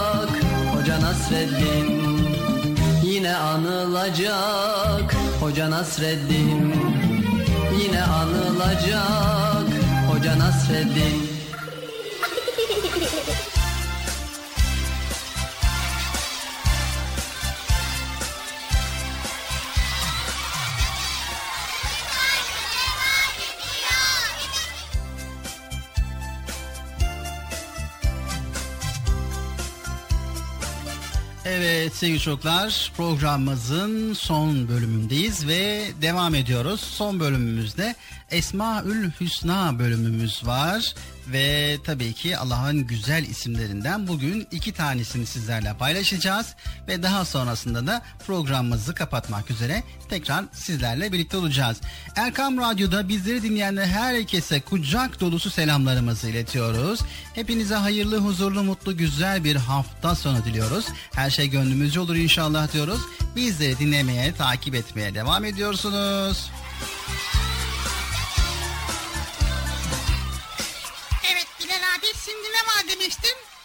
Hoca Nasreddin Yine anılacak. Hoca Nasreddin Yine anılacak. Hoca Nasreddin Evet sevgili çocuklar programımızın son bölümündeyiz ve devam ediyoruz. Son bölümümüzde Esmaül Hüsna bölümümüz var ve tabii ki Allah'ın güzel isimlerinden bugün iki tanesini sizlerle paylaşacağız ve daha sonrasında da programımızı kapatmak üzere tekrar sizlerle birlikte olacağız. Erkam Radyo'da bizleri dinleyenler herkese kucak dolusu selamlarımızı iletiyoruz. Hepinize hayırlı, huzurlu, mutlu, güzel bir hafta sonu diliyoruz. Her şey gönlümüzce olur inşallah diyoruz. Bizleri dinlemeye, takip etmeye devam ediyorsunuz.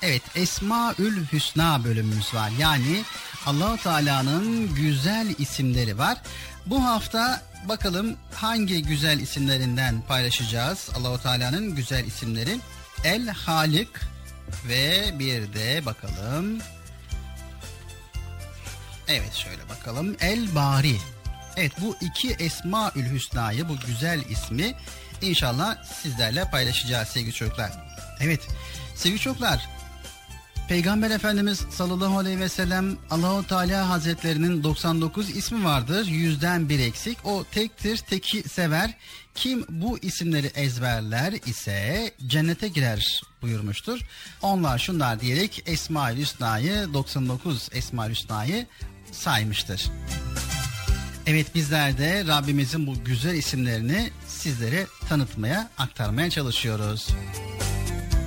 Evet Esmaül Hüsna bölümümüz var. Yani Allahu Teala'nın güzel isimleri var. Bu hafta bakalım hangi güzel isimlerinden paylaşacağız Allahu Teala'nın güzel isimleri. El Halik ve bir de bakalım. Evet şöyle bakalım. El Bari. Evet bu iki Esmaül Hüsna'yı bu güzel ismi inşallah sizlerle paylaşacağız sevgili çocuklar. Evet sevgili çocuklar Peygamber Efendimiz sallallahu aleyhi ve sellem Allahu Teala Hazretlerinin 99 ismi vardır. Yüzden bir eksik. O tektir, teki sever. Kim bu isimleri ezberler ise cennete girer buyurmuştur. Onlar şunlar diyerek Esma-ül Hüsna'yı 99 Esma-ül Hüsna'yı saymıştır. Evet bizler de Rabbimizin bu güzel isimlerini sizlere tanıtmaya, aktarmaya çalışıyoruz.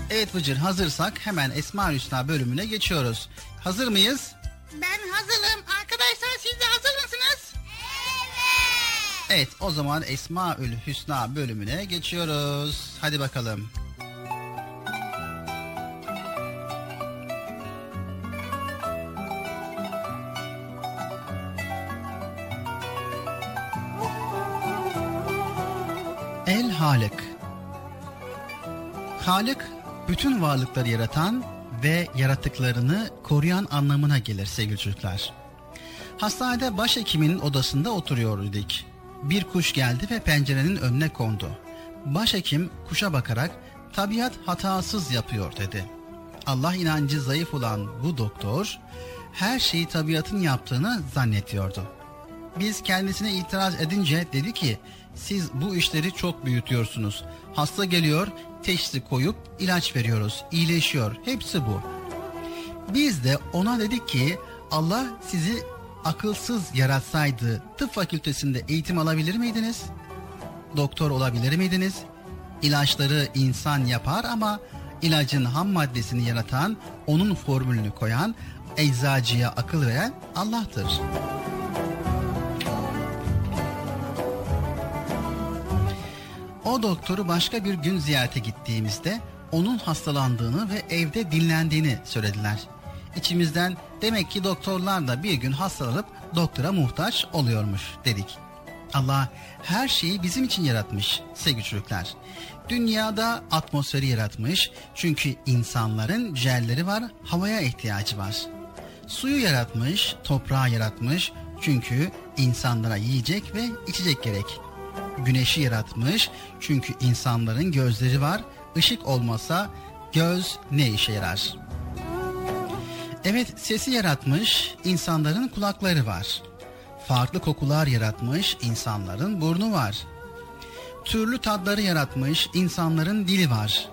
Evet Bıcır hazırsak hemen Esma Hüsna bölümüne geçiyoruz. Hazır mıyız? Ben hazırım. Arkadaşlar siz de hazır mısınız? Evet o zaman Esmaül Hüsna bölümüne geçiyoruz. Hadi bakalım. El Halik Halik bütün varlıkları yaratan ve yarattıklarını koruyan anlamına gelir sevgili çocuklar. Hastanede başhekimin odasında oturuyorduk. Bir kuş geldi ve pencerenin önüne kondu. Başhekim kuşa bakarak tabiat hatasız yapıyor dedi. Allah inancı zayıf olan bu doktor her şeyi tabiatın yaptığını zannediyordu. Biz kendisine itiraz edince dedi ki siz bu işleri çok büyütüyorsunuz. Hasta geliyor teşhisi koyup ilaç veriyoruz iyileşiyor hepsi bu. Biz de ona dedik ki Allah sizi akılsız yaratsaydı tıp fakültesinde eğitim alabilir miydiniz? Doktor olabilir miydiniz? İlaçları insan yapar ama ilacın ham maddesini yaratan, onun formülünü koyan, eczacıya akıl veren Allah'tır. O doktoru başka bir gün ziyarete gittiğimizde onun hastalandığını ve evde dinlendiğini söylediler. İçimizden demek ki doktorlar da bir gün hastalanıp doktora muhtaç oluyormuş dedik. Allah her şeyi bizim için yaratmış sevgili çocuklar. Dünyada atmosferi yaratmış çünkü insanların ciğerleri var, havaya ihtiyacı var. Suyu yaratmış, toprağı yaratmış çünkü insanlara yiyecek ve içecek gerek. Güneşi yaratmış çünkü insanların gözleri var, ışık olmasa göz ne işe yarar? Evet sesi yaratmış, insanların kulakları var. Farklı kokular yaratmış, insanların burnu var. Türlü tatları yaratmış, insanların dili var.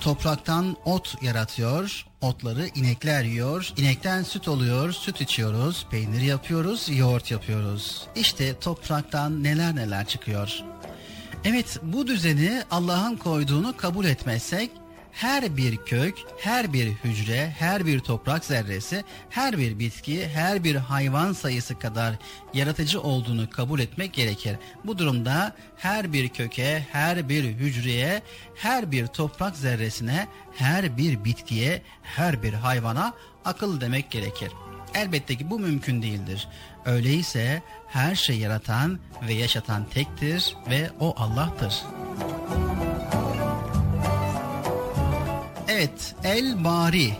Topraktan ot yaratıyor, otları inekler yiyor, inekten süt oluyor, süt içiyoruz, peynir yapıyoruz, yoğurt yapıyoruz. İşte topraktan neler neler çıkıyor. Evet bu düzeni Allah'ın koyduğunu kabul etmezsek her bir kök, her bir hücre, her bir toprak zerresi, her bir bitki, her bir hayvan sayısı kadar yaratıcı olduğunu kabul etmek gerekir. Bu durumda her bir köke, her bir hücreye, her bir toprak zerresine, her bir bitkiye, her bir hayvana akıl demek gerekir. Elbette ki bu mümkün değildir. Öyleyse her şey yaratan ve yaşatan tektir ve o Allah'tır. Evet, el bari.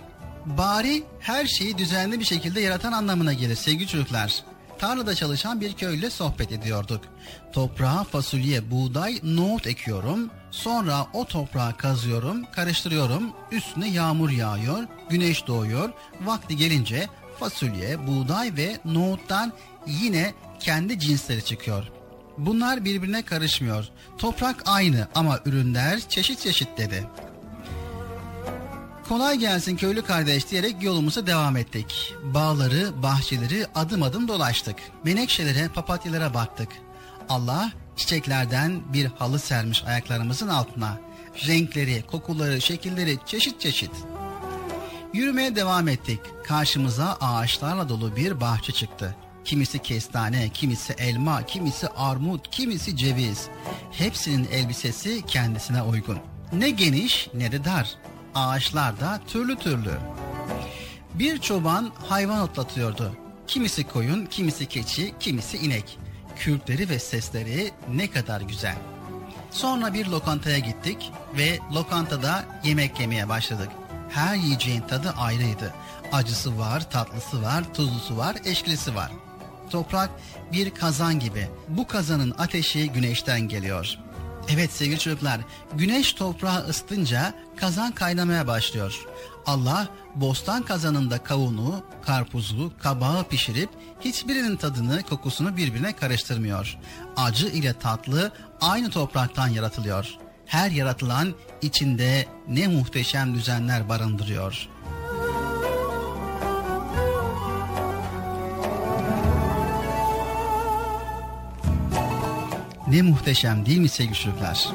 Bari her şeyi düzenli bir şekilde yaratan anlamına gelir sevgili çocuklar. Tarlada çalışan bir köylüyle sohbet ediyorduk. Toprağa fasulye, buğday, nohut ekiyorum. Sonra o toprağı kazıyorum, karıştırıyorum. Üstüne yağmur yağıyor, güneş doğuyor. Vakti gelince fasulye, buğday ve nohuttan yine kendi cinsleri çıkıyor. Bunlar birbirine karışmıyor. Toprak aynı ama ürünler çeşit çeşit dedi. Kolay gelsin köylü kardeş diyerek yolumuza devam ettik. Bağları, bahçeleri adım adım dolaştık. Menekşelere, papatyalara baktık. Allah çiçeklerden bir halı sermiş ayaklarımızın altına. Renkleri, kokuları, şekilleri çeşit çeşit. Yürümeye devam ettik. Karşımıza ağaçlarla dolu bir bahçe çıktı. Kimisi kestane, kimisi elma, kimisi armut, kimisi ceviz. Hepsinin elbisesi kendisine uygun. Ne geniş ne de dar ağaçlar da türlü türlü. Bir çoban hayvan otlatıyordu. Kimisi koyun, kimisi keçi, kimisi inek. Kürkleri ve sesleri ne kadar güzel. Sonra bir lokantaya gittik ve lokantada yemek yemeye başladık. Her yiyeceğin tadı ayrıydı. Acısı var, tatlısı var, tuzlusu var, eşkilisi var. Toprak bir kazan gibi. Bu kazanın ateşi güneşten geliyor. Evet sevgili çocuklar, güneş toprağı ısıtınca kazan kaynamaya başlıyor. Allah bostan kazanında kavunu, karpuzu, kabağı pişirip hiçbirinin tadını, kokusunu birbirine karıştırmıyor. Acı ile tatlı aynı topraktan yaratılıyor. Her yaratılan içinde ne muhteşem düzenler barındırıyor.'' Ne muhteşem değil mi sevgili çocuklar?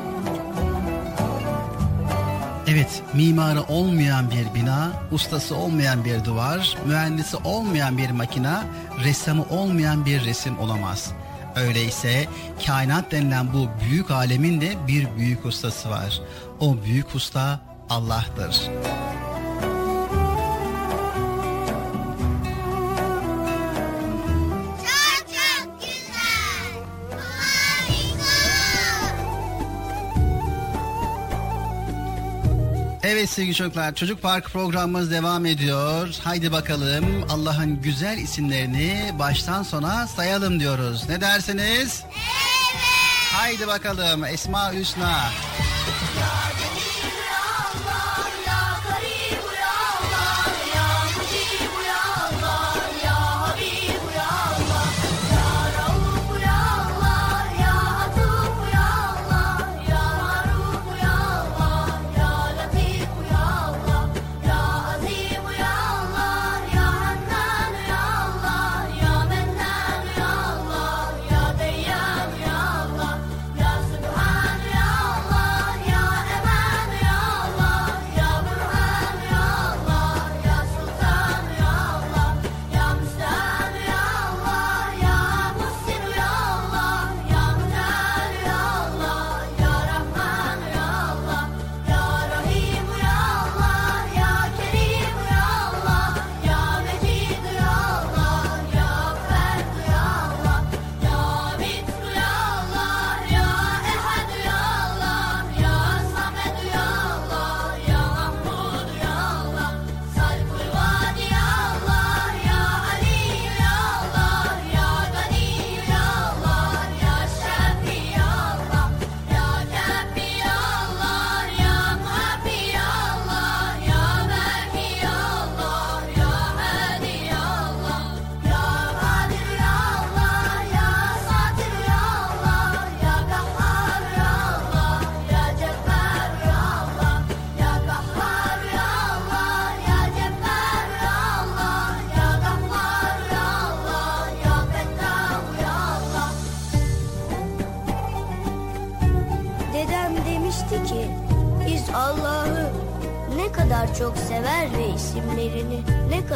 Evet, mimarı olmayan bir bina, ustası olmayan bir duvar, mühendisi olmayan bir makina, ressamı olmayan bir resim olamaz. Öyleyse kainat denilen bu büyük alemin de bir büyük ustası var. O büyük usta Allah'tır. Evet sevgili çocuklar Çocuk Park programımız devam ediyor. Haydi bakalım Allah'ın güzel isimlerini baştan sona sayalım diyoruz. Ne dersiniz? Evet. Haydi bakalım Esma Hüsna.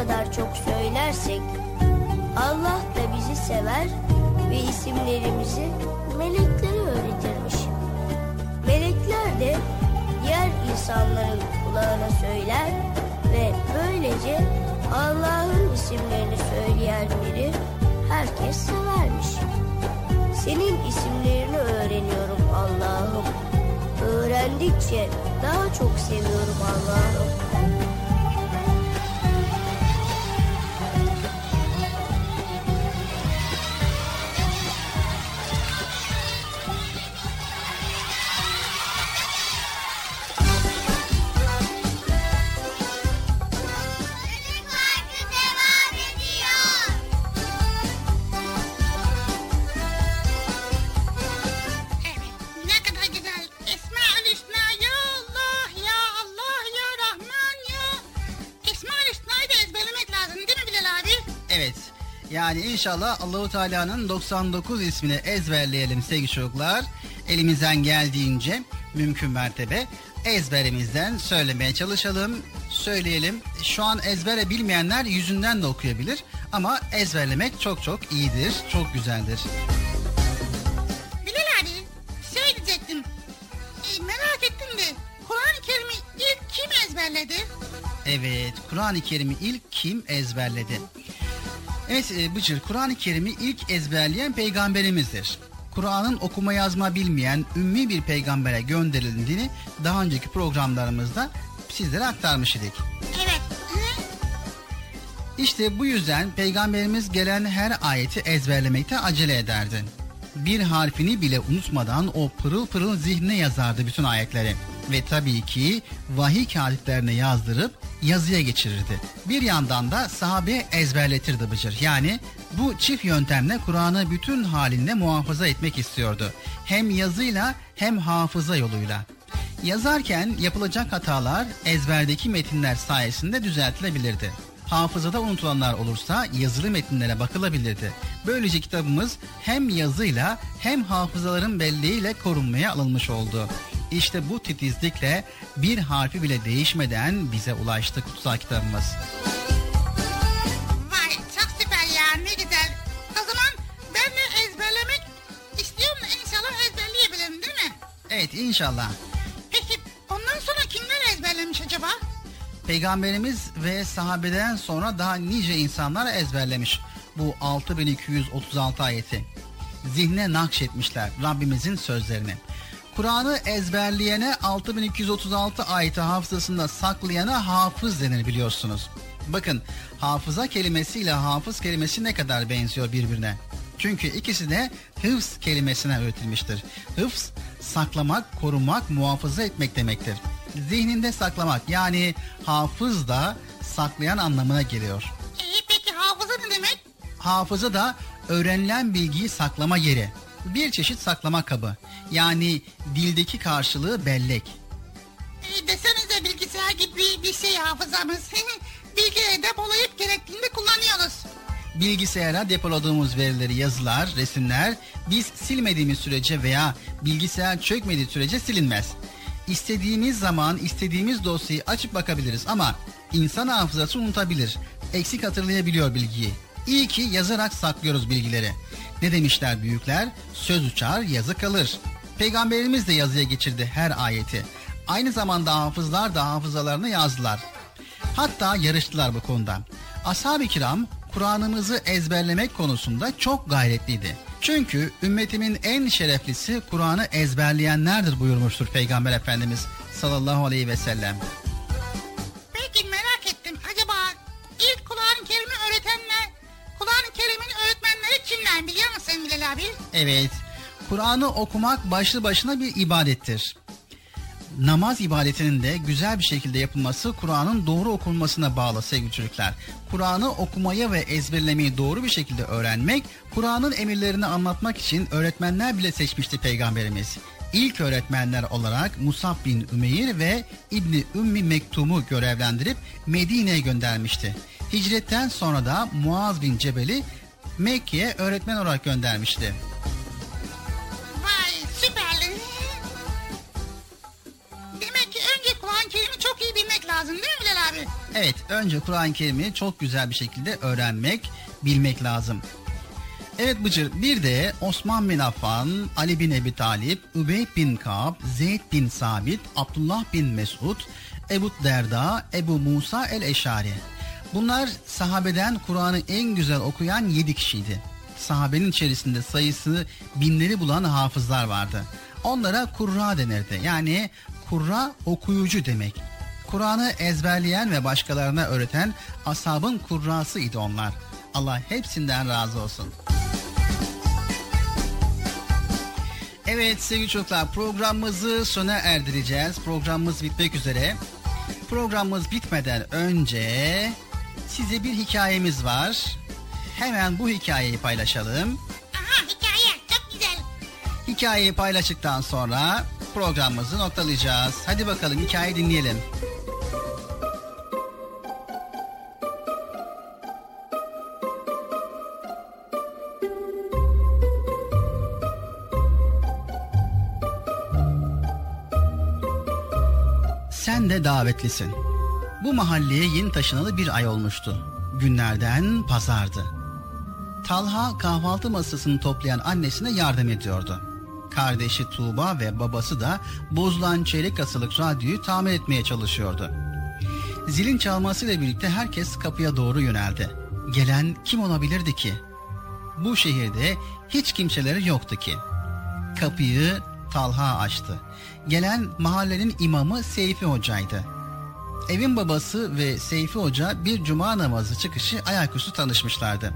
Kadar çok söylersek Allah da bizi sever ve isimlerimizi meleklere öğretirmiş. Melekler de diğer insanların kulağına söyler ve böylece Allah'ın isimlerini söyleyenleri herkes severmiş. Senin isimlerini öğreniyorum Allah'ım. Öğrendikçe daha çok seviyorum Allah'ım. Evet. Yani inşallah Allahu Teala'nın 99 ismini ezberleyelim sevgili çocuklar. Elimizden geldiğince mümkün mertebe ezberimizden söylemeye çalışalım, söyleyelim. Şu an ezbere bilmeyenler yüzünden de okuyabilir ama ezberlemek çok çok iyidir, çok güzeldir. Bilal abi şey diyecektim. E, merak ettim de Kur'an-ı Kerim'i ilk kim ezberledi? Evet, Kur'an-ı Kerim'i ilk kim ezberledi? Evet e, Bıcır, Kur'an-ı Kerim'i ilk ezberleyen peygamberimizdir. Kur'an'ın okuma yazma bilmeyen ümmi bir peygambere gönderildiğini daha önceki programlarımızda sizlere aktarmış idik. Evet. Hı? İşte bu yüzden peygamberimiz gelen her ayeti ezberlemekte acele ederdi. Bir harfini bile unutmadan o pırıl pırıl zihnine yazardı bütün ayetleri. Ve tabii ki vahiy kağıtlarına yazdırıp yazıya geçirirdi. Bir yandan da sahabe ezberletirdi Bıcır. Yani bu çift yöntemle Kur'an'ı bütün halinde muhafaza etmek istiyordu. Hem yazıyla hem hafıza yoluyla. Yazarken yapılacak hatalar ezberdeki metinler sayesinde düzeltilebilirdi. Hafızada unutulanlar olursa yazılı metinlere bakılabilirdi. Böylece kitabımız hem yazıyla hem hafızaların belleğiyle korunmaya alınmış oldu. İşte bu titizlikle bir harfi bile değişmeden bize ulaştı kutsal kitabımız. Vay çok süper ya ne güzel. O zaman ben de ezberlemek istiyorum inşallah ezberleyebilirim değil mi? Evet inşallah. Peki ondan sonra kimler ezberlemiş acaba? Peygamberimiz ve sahabeden sonra daha nice insanlar ezberlemiş bu 6236 ayeti. Zihne nakşetmişler Rabbimizin sözlerini. Kur'an'ı ezberleyene 6236 ayeti hafızasında saklayana hafız denir biliyorsunuz. Bakın hafıza kelimesiyle hafız kelimesi ne kadar benziyor birbirine. Çünkü ikisi de hıfz kelimesine üretilmiştir. Hıfz saklamak, korumak, muhafaza etmek demektir. Zihninde saklamak yani hafız da saklayan anlamına geliyor. Ee, peki hafıza ne demek? Hafıza da öğrenilen bilgiyi saklama yeri. Bir çeşit saklama kabı. Yani dildeki karşılığı bellek. Ee, desenize bilgisayar gibi bir şey hafızamız. Bilgileri depolayıp gerektiğinde kullanıyoruz. Bilgisayara depoladığımız verileri, yazılar, resimler biz silmediğimiz sürece veya bilgisayar çökmediği sürece silinmez. İstediğimiz zaman istediğimiz dosyayı açıp bakabiliriz ama insan hafızası unutabilir. Eksik hatırlayabiliyor bilgiyi. İyi ki yazarak saklıyoruz bilgileri. Ne demişler büyükler? Söz uçar, yazı kalır. Peygamberimiz de yazıya geçirdi her ayeti. Aynı zamanda hafızlar da hafızalarını yazdılar. Hatta yarıştılar bu konuda. Ashab-ı kiram Kur'an'ımızı ezberlemek konusunda çok gayretliydi. Çünkü ümmetimin en şereflisi Kur'an'ı ezberleyenlerdir buyurmuştur Peygamber Efendimiz sallallahu aleyhi ve sellem. Peki merak ettim. Acaba ilk Kur'an-ı Kerim'i öğretenler, Kur'an-ı Kerim'in öğretmenleri kimler biliyor musun Bilal abi? Evet, Kur'an'ı okumak başlı başına bir ibadettir. Namaz ibadetinin de güzel bir şekilde yapılması Kur'an'ın doğru okunmasına bağlı sevgili çocuklar. Kur'an'ı okumayı ve ezberlemeyi doğru bir şekilde öğrenmek, Kur'an'ın emirlerini anlatmak için öğretmenler bile seçmişti Peygamberimiz. İlk öğretmenler olarak Musab bin Ümeyr ve İbni Ümmi Mektum'u görevlendirip Medine'ye göndermişti. Hicretten sonra da Muaz bin Cebel'i Mekke'ye öğretmen olarak göndermişti. Çok iyi bilmek lazım değil mi Bilal abi? Evet, önce Kur'an-ı Kerim'i çok güzel bir şekilde öğrenmek, bilmek lazım. Evet Bıcır, bir de Osman bin Affan, Ali bin Ebi Talip, Übey bin Kab, Zeyd bin Sabit, Abdullah bin Mesud, Ebu Derda, Ebu Musa el-Eşari. Bunlar sahabeden Kur'an'ı en güzel okuyan yedi kişiydi. Sahabenin içerisinde sayısı binleri bulan hafızlar vardı. Onlara kurra denirdi. Yani kurra okuyucu demek. Kur'an'ı ezberleyen ve başkalarına öğreten ashabın kurrası idi onlar. Allah hepsinden razı olsun. Evet sevgili çocuklar programımızı sona erdireceğiz. Programımız bitmek üzere. Programımız bitmeden önce size bir hikayemiz var. Hemen bu hikayeyi paylaşalım. Aha hikaye çok güzel. Hikayeyi paylaştıktan sonra programımızı noktalayacağız. Hadi bakalım hikayeyi dinleyelim. Sen de davetlisin. Bu mahalleye yeni taşınalı bir ay olmuştu. Günlerden pazardı. Talha kahvaltı masasını toplayan annesine yardım ediyordu. Kardeşi Tuğba ve babası da bozulan çeyrek asılık radyoyu tamir etmeye çalışıyordu. Zilin çalmasıyla birlikte herkes kapıya doğru yöneldi. Gelen kim olabilirdi ki? Bu şehirde hiç kimseleri yoktu ki. Kapıyı Talha açtı. Gelen mahallenin imamı Seyfi Hoca'ydı. Evin babası ve Seyfi Hoca bir cuma namazı çıkışı ayaküstü tanışmışlardı.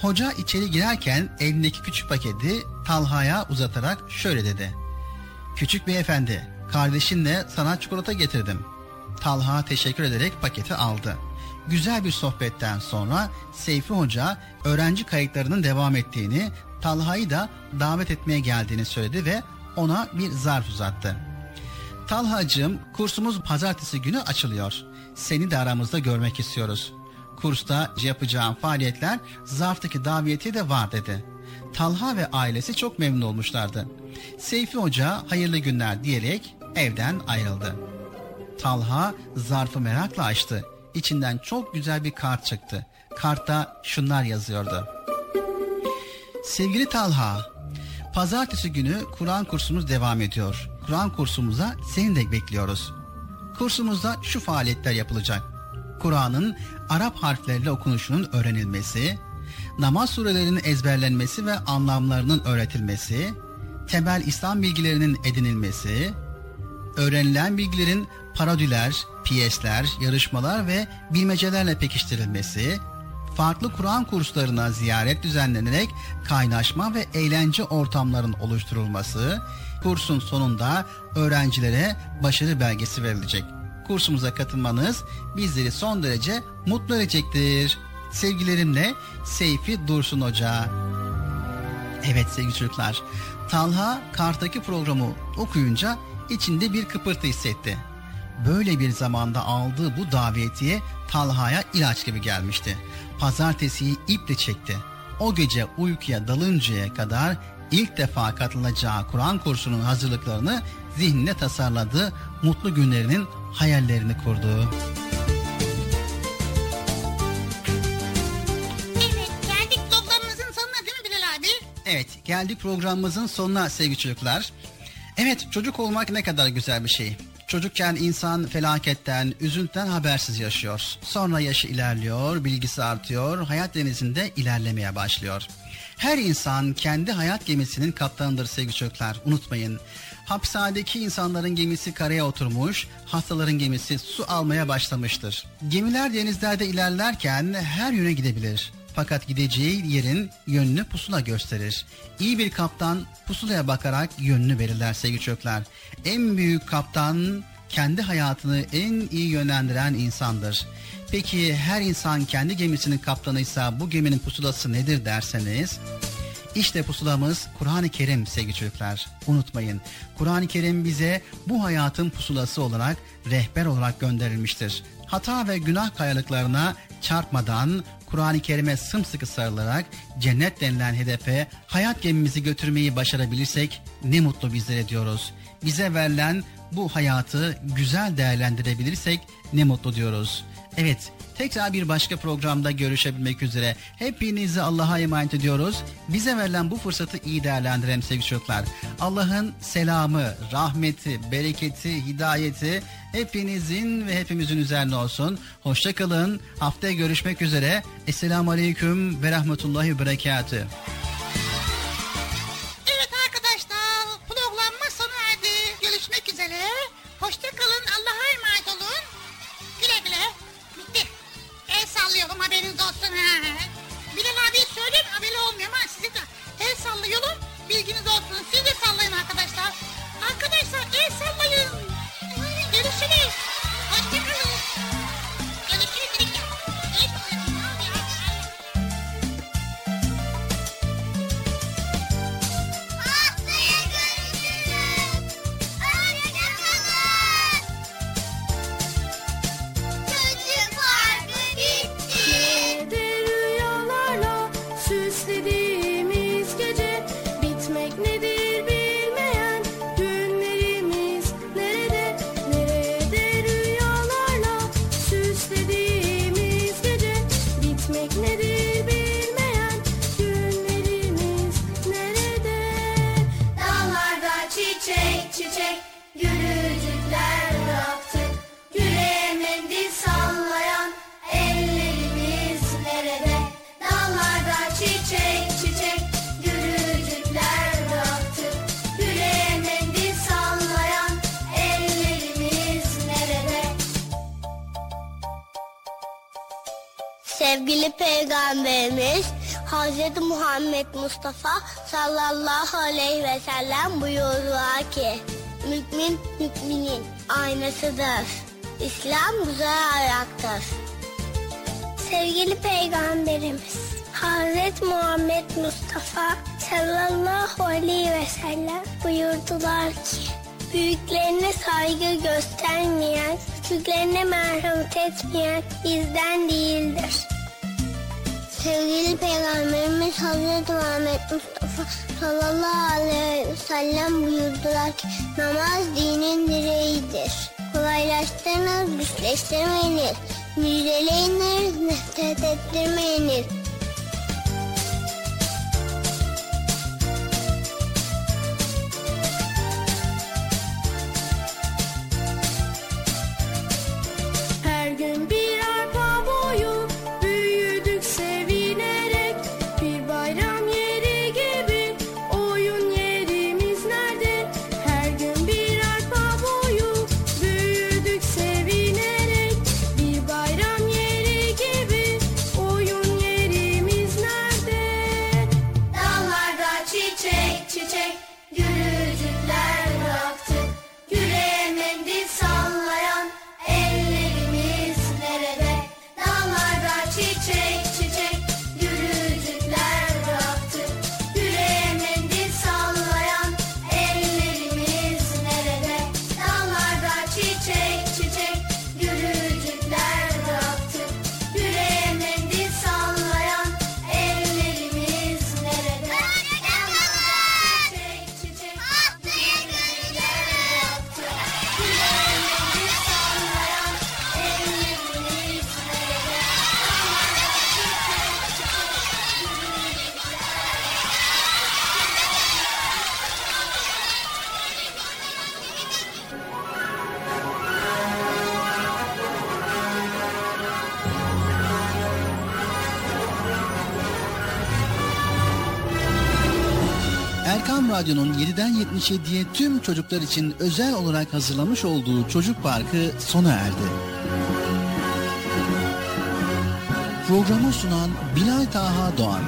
Hoca içeri girerken elindeki küçük paketi Talha'ya uzatarak şöyle dedi. Küçük beyefendi, kardeşinle sana çikolata getirdim. Talha teşekkür ederek paketi aldı. Güzel bir sohbetten sonra Seyfi Hoca öğrenci kayıtlarının devam ettiğini, Talha'yı da davet etmeye geldiğini söyledi ve ona bir zarf uzattı. Talhacığım kursumuz pazartesi günü açılıyor. Seni de aramızda görmek istiyoruz. Kursta yapacağım faaliyetler zarftaki davetiye de var dedi. Talha ve ailesi çok memnun olmuşlardı. Seyfi Hoca hayırlı günler diyerek evden ayrıldı. Talha zarfı merakla açtı. İçinden çok güzel bir kart çıktı. Kartta şunlar yazıyordu. Sevgili Talha, pazartesi günü Kur'an kursumuz devam ediyor. Kur'an kursumuza seni de bekliyoruz. Kursumuzda şu faaliyetler yapılacak. Kur'an'ın Arap harfleriyle okunuşunun öğrenilmesi, namaz surelerinin ezberlenmesi ve anlamlarının öğretilmesi, temel İslam bilgilerinin edinilmesi, öğrenilen bilgilerin parodiler, piyesler, yarışmalar ve bilmecelerle pekiştirilmesi, farklı Kur'an kurslarına ziyaret düzenlenerek kaynaşma ve eğlence ortamların oluşturulması, kursun sonunda öğrencilere başarı belgesi verilecek. Kursumuza katılmanız bizleri son derece mutlu edecektir. Sevgilerimle Seyfi Dursun Hoca. Evet sevgili çocuklar, Talha Kart'taki programı okuyunca içinde bir kıpırtı hissetti. Böyle bir zamanda aldığı bu davetiye Talha'ya ilaç gibi gelmişti. Pazartesiyi iple çekti. O gece uykuya dalıncaya kadar ilk defa katılacağı Kur'an kursunun hazırlıklarını zihnine tasarladı, mutlu günlerinin hayallerini kurdu. Evet geldik programımızın sonuna değil mi Bilal abi? Evet, geldik programımızın sonuna sevgili çocuklar. Evet, çocuk olmak ne kadar güzel bir şey. Çocukken insan felaketten, üzüntüden habersiz yaşıyor. Sonra yaşı ilerliyor, bilgisi artıyor, hayat denizinde ilerlemeye başlıyor. Her insan kendi hayat gemisinin kaptanıdır sevgili çocuklar. Unutmayın. Hapishanedeki insanların gemisi karaya oturmuş, hastaların gemisi su almaya başlamıştır. Gemiler denizlerde ilerlerken her yöne gidebilir. Fakat gideceği yerin yönünü pusula gösterir. İyi bir kaptan pusulaya bakarak yönünü belirler sevgili çocuklar. En büyük kaptan kendi hayatını en iyi yönlendiren insandır. Peki her insan kendi gemisinin kaptanıysa bu geminin pusulası nedir derseniz... İşte pusulamız Kur'an-ı Kerim sevgili çocuklar. Unutmayın Kur'an-ı Kerim bize bu hayatın pusulası olarak rehber olarak gönderilmiştir. Hata ve günah kayalıklarına çarpmadan Kur'an-ı Kerim'e sımsıkı sarılarak cennet denilen hedefe hayat gemimizi götürmeyi başarabilirsek ne mutlu bizlere diyoruz. Bize verilen bu hayatı güzel değerlendirebilirsek ne mutlu diyoruz. Evet, tekrar bir başka programda görüşebilmek üzere. Hepinizi Allah'a emanet ediyoruz. Bize verilen bu fırsatı iyi değerlendirelim sevgili çocuklar. Allah'ın selamı, rahmeti, bereketi, hidayeti hepinizin ve hepimizin üzerine olsun. Hoşçakalın. Haftaya görüşmek üzere. Esselamu Aleyküm ve Rahmetullahi ve Berekatü. Evet arkadaşlar programımız sona erdi. Üzere. Hoşça kalın. Allah'a emanet olun. Sallıyorum haberiniz olsun. Bilal abi söyleyeyim haberi olmuyor ama size de el sallıyorum. Bilginiz olsun. Siz de sallayın arkadaşlar. Arkadaşlar el sallayın. Görüşürüz. Hoşça Sevgili Peygamberimiz Hz. Muhammed Mustafa sallallahu aleyhi ve sellem buyurdular ki Mümin müminin aynasıdır. İslam güzel ayaktır. Sevgili Peygamberimiz Hz. Muhammed Mustafa sallallahu aleyhi ve sellem buyurdular ki Büyüklerine saygı göstermeyen, küçüklerine merhamet etmeyen bizden değildir. Sevgili Peygamberimiz Hazreti Muhammed Mustafa sallallahu aleyhi ve sellem buyurdular ki namaz dinin direğidir. Kolaylaştırınız, güçleştirmeyiniz. Müjdeleyiniz, nefret ettirmeyiniz. 7'den 77'ye tüm çocuklar için özel olarak hazırlamış olduğu Çocuk Parkı sona erdi. Programı sunan Bilal Taha Doğan.